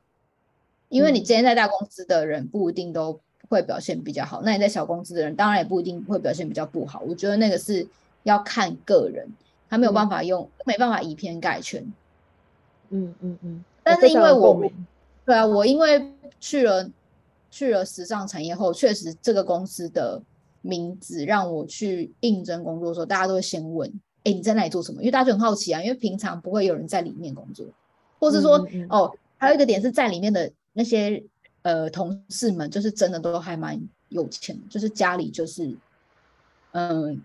因为你今天在大公司的人不一定都会表现比较好，那你在小公司的人当然也不一定会表现比较不好。我觉得那个是要看个人，他没有办法用没办法以偏概全。嗯嗯嗯。但是因为我对啊，我因为去了。去了时尚产业后，确实这个公司的名字让我去应征工作的时候，大家都会先问：“哎，你在那里做什么？”因为大家就很好奇啊，因为平常不会有人在里面工作，或是说哦，还有一个点是在里面的那些呃同事们，就是真的都还蛮有钱，就是家里就是嗯，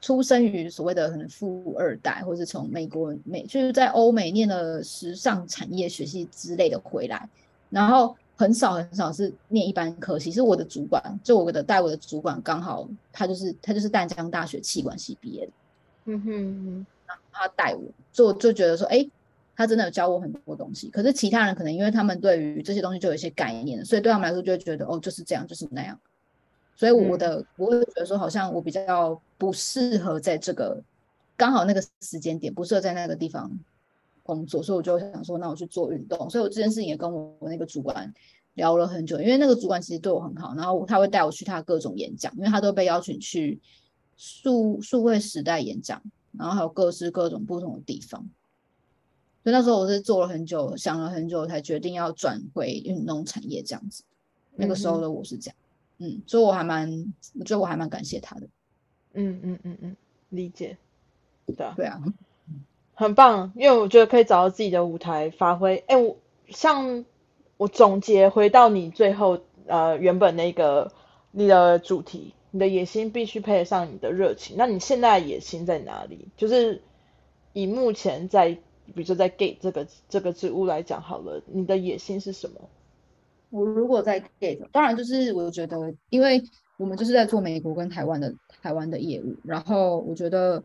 出生于所谓的可能富二代，或是从美国美就是在欧美念了时尚产业学习之类的回来，然后。很少很少是念一般科系，是我的主管，就我的带我的主管刚好他就是他就是淡江大学气管系毕业的，嗯哼，他带我，所以我就觉得说，哎，他真的有教我很多东西。可是其他人可能因为他们对于这些东西就有一些概念，所以对他们来说就会觉得哦就是这样就是那样。所以我的我会觉得说，好像我比较不适合在这个刚好那个时间点，不适合在那个地方。工作，所以我就想说，那我去做运动。所以我这件事情也跟我那个主管聊了很久，因为那个主管其实对我很好，然后他会带我去他各种演讲，因为他都被邀请去数数位时代演讲，然后还有各式各种不同的地方。所以那时候我是做了很久，想了很久，才决定要转回运动产业这样子。那个时候的我是这样，嗯，所以我还蛮，我觉得我还蛮感谢他的。嗯嗯嗯嗯，理解。对啊，对啊。很棒，因为我觉得可以找到自己的舞台发挥。哎，我像我总结回到你最后呃原本那个你的主题，你的野心必须配得上你的热情。那你现在野心在哪里？就是以目前在，比如说在 Gate 这个这个职务来讲好了，你的野心是什么？我如果在 Gate，当然就是我觉得，因为我们就是在做美国跟台湾的台湾的业务，然后我觉得。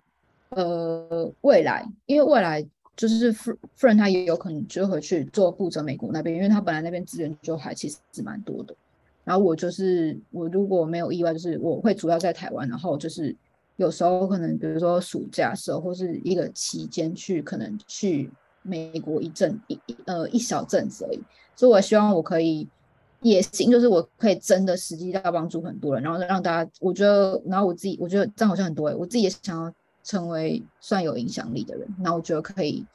呃，未来，因为未来就是夫夫人他也有可能就会去做负责美国那边，因为他本来那边资源就还其实是蛮多的。然后我就是我如果没有意外，就是我会主要在台湾，然后就是有时候可能比如说暑假时候或是一个期间去，可能去美国一阵一呃一小阵子而已。所以我希望我可以也行，就是我可以真的实际到帮助很多人，然后让大家我觉得，然后我自己我觉得这样好像很多哎，我自己也想要。成为算有影响力的人，那我觉得可以，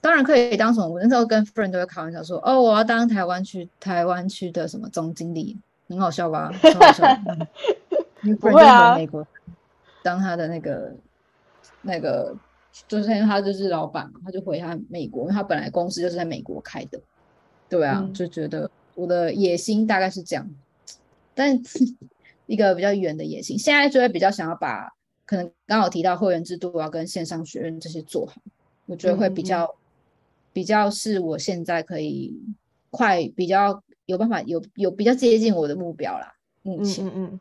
当然可以当什么？我那时候跟 friend 都会开玩笑说：“哦，我要当台湾区台湾区的什么总经理，很好笑吧？”超好笑。[LAUGHS] 不会啊。美国当他的那个那个，就是因为他就是老板嘛，他就回他美国，因为他本来公司就是在美国开的。对啊，就觉得我的野心大概是这样，但 [LAUGHS] 一个比较远的野心，现在就会比较想要把。可能刚好提到会员制度啊，跟线上学院这些做好，我觉得会比较比较是我现在可以快比较有办法有有比较接近我的目标啦。目前，嗯嗯，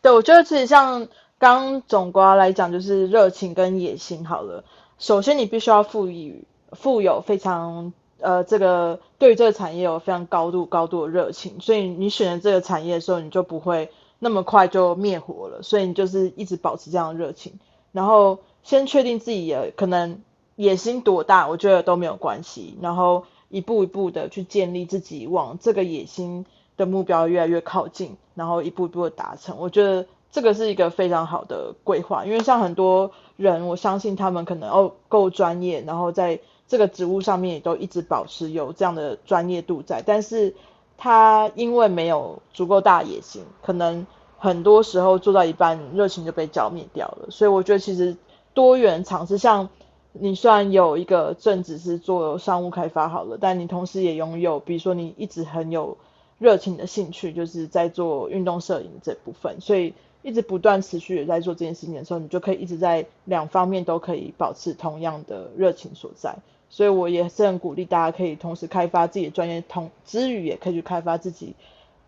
对，我觉得其实像刚总瓜来讲，就是热情跟野心好了。首先，你必须要赋予富有非常呃这个对于这个产业有非常高度高度的热情，所以你选择这个产业的时候，你就不会。那么快就灭火了，所以你就是一直保持这样的热情，然后先确定自己的可能野心多大，我觉得都没有关系，然后一步一步的去建立自己往这个野心的目标越来越靠近，然后一步一步的达成，我觉得这个是一个非常好的规划，因为像很多人，我相信他们可能哦够专业，然后在这个职务上面也都一直保持有这样的专业度在，但是。他因为没有足够大野心，可能很多时候做到一半，热情就被浇灭掉了。所以我觉得其实多元尝试，像你虽然有一个正职是做商务开发好了，但你同时也拥有，比如说你一直很有热情的兴趣，就是在做运动摄影这部分，所以一直不断持续的在做这件事情的时候，你就可以一直在两方面都可以保持同样的热情所在。所以我也是很鼓励大家可以同时开发自己的专业，同之余也可以去开发自己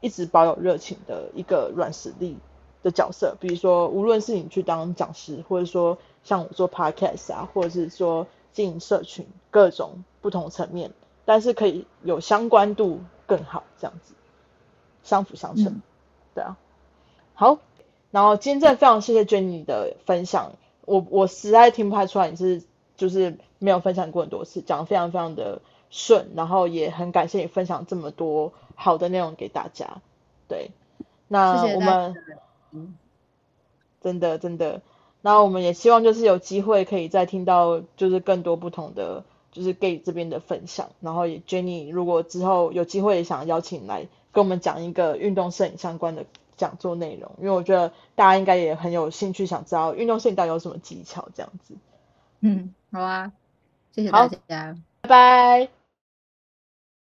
一直保有热情的一个软实力的角色。比如说，无论是你去当讲师，或者说像我做 podcast 啊，或者是说经营社群，各种不同层面，但是可以有相关度更好，这样子相辅相成。对啊，好，然后今天真的非常谢谢 Jenny 的分享，我我实在听不太出来你是就是没有分享过很多次，讲的非常非常的顺，然后也很感谢你分享这么多好的内容给大家，对，那我们真的真的，那我们也希望就是有机会可以再听到就是更多不同的就是 gay 这边的分享，然后也 Jenny 如果之后有机会想邀请来。跟我们讲一个运动摄影相关的讲座内容，因为我觉得大家应该也很有兴趣想知道运动摄影到底有什么技巧这样子。嗯，好啊，谢谢大家，拜拜。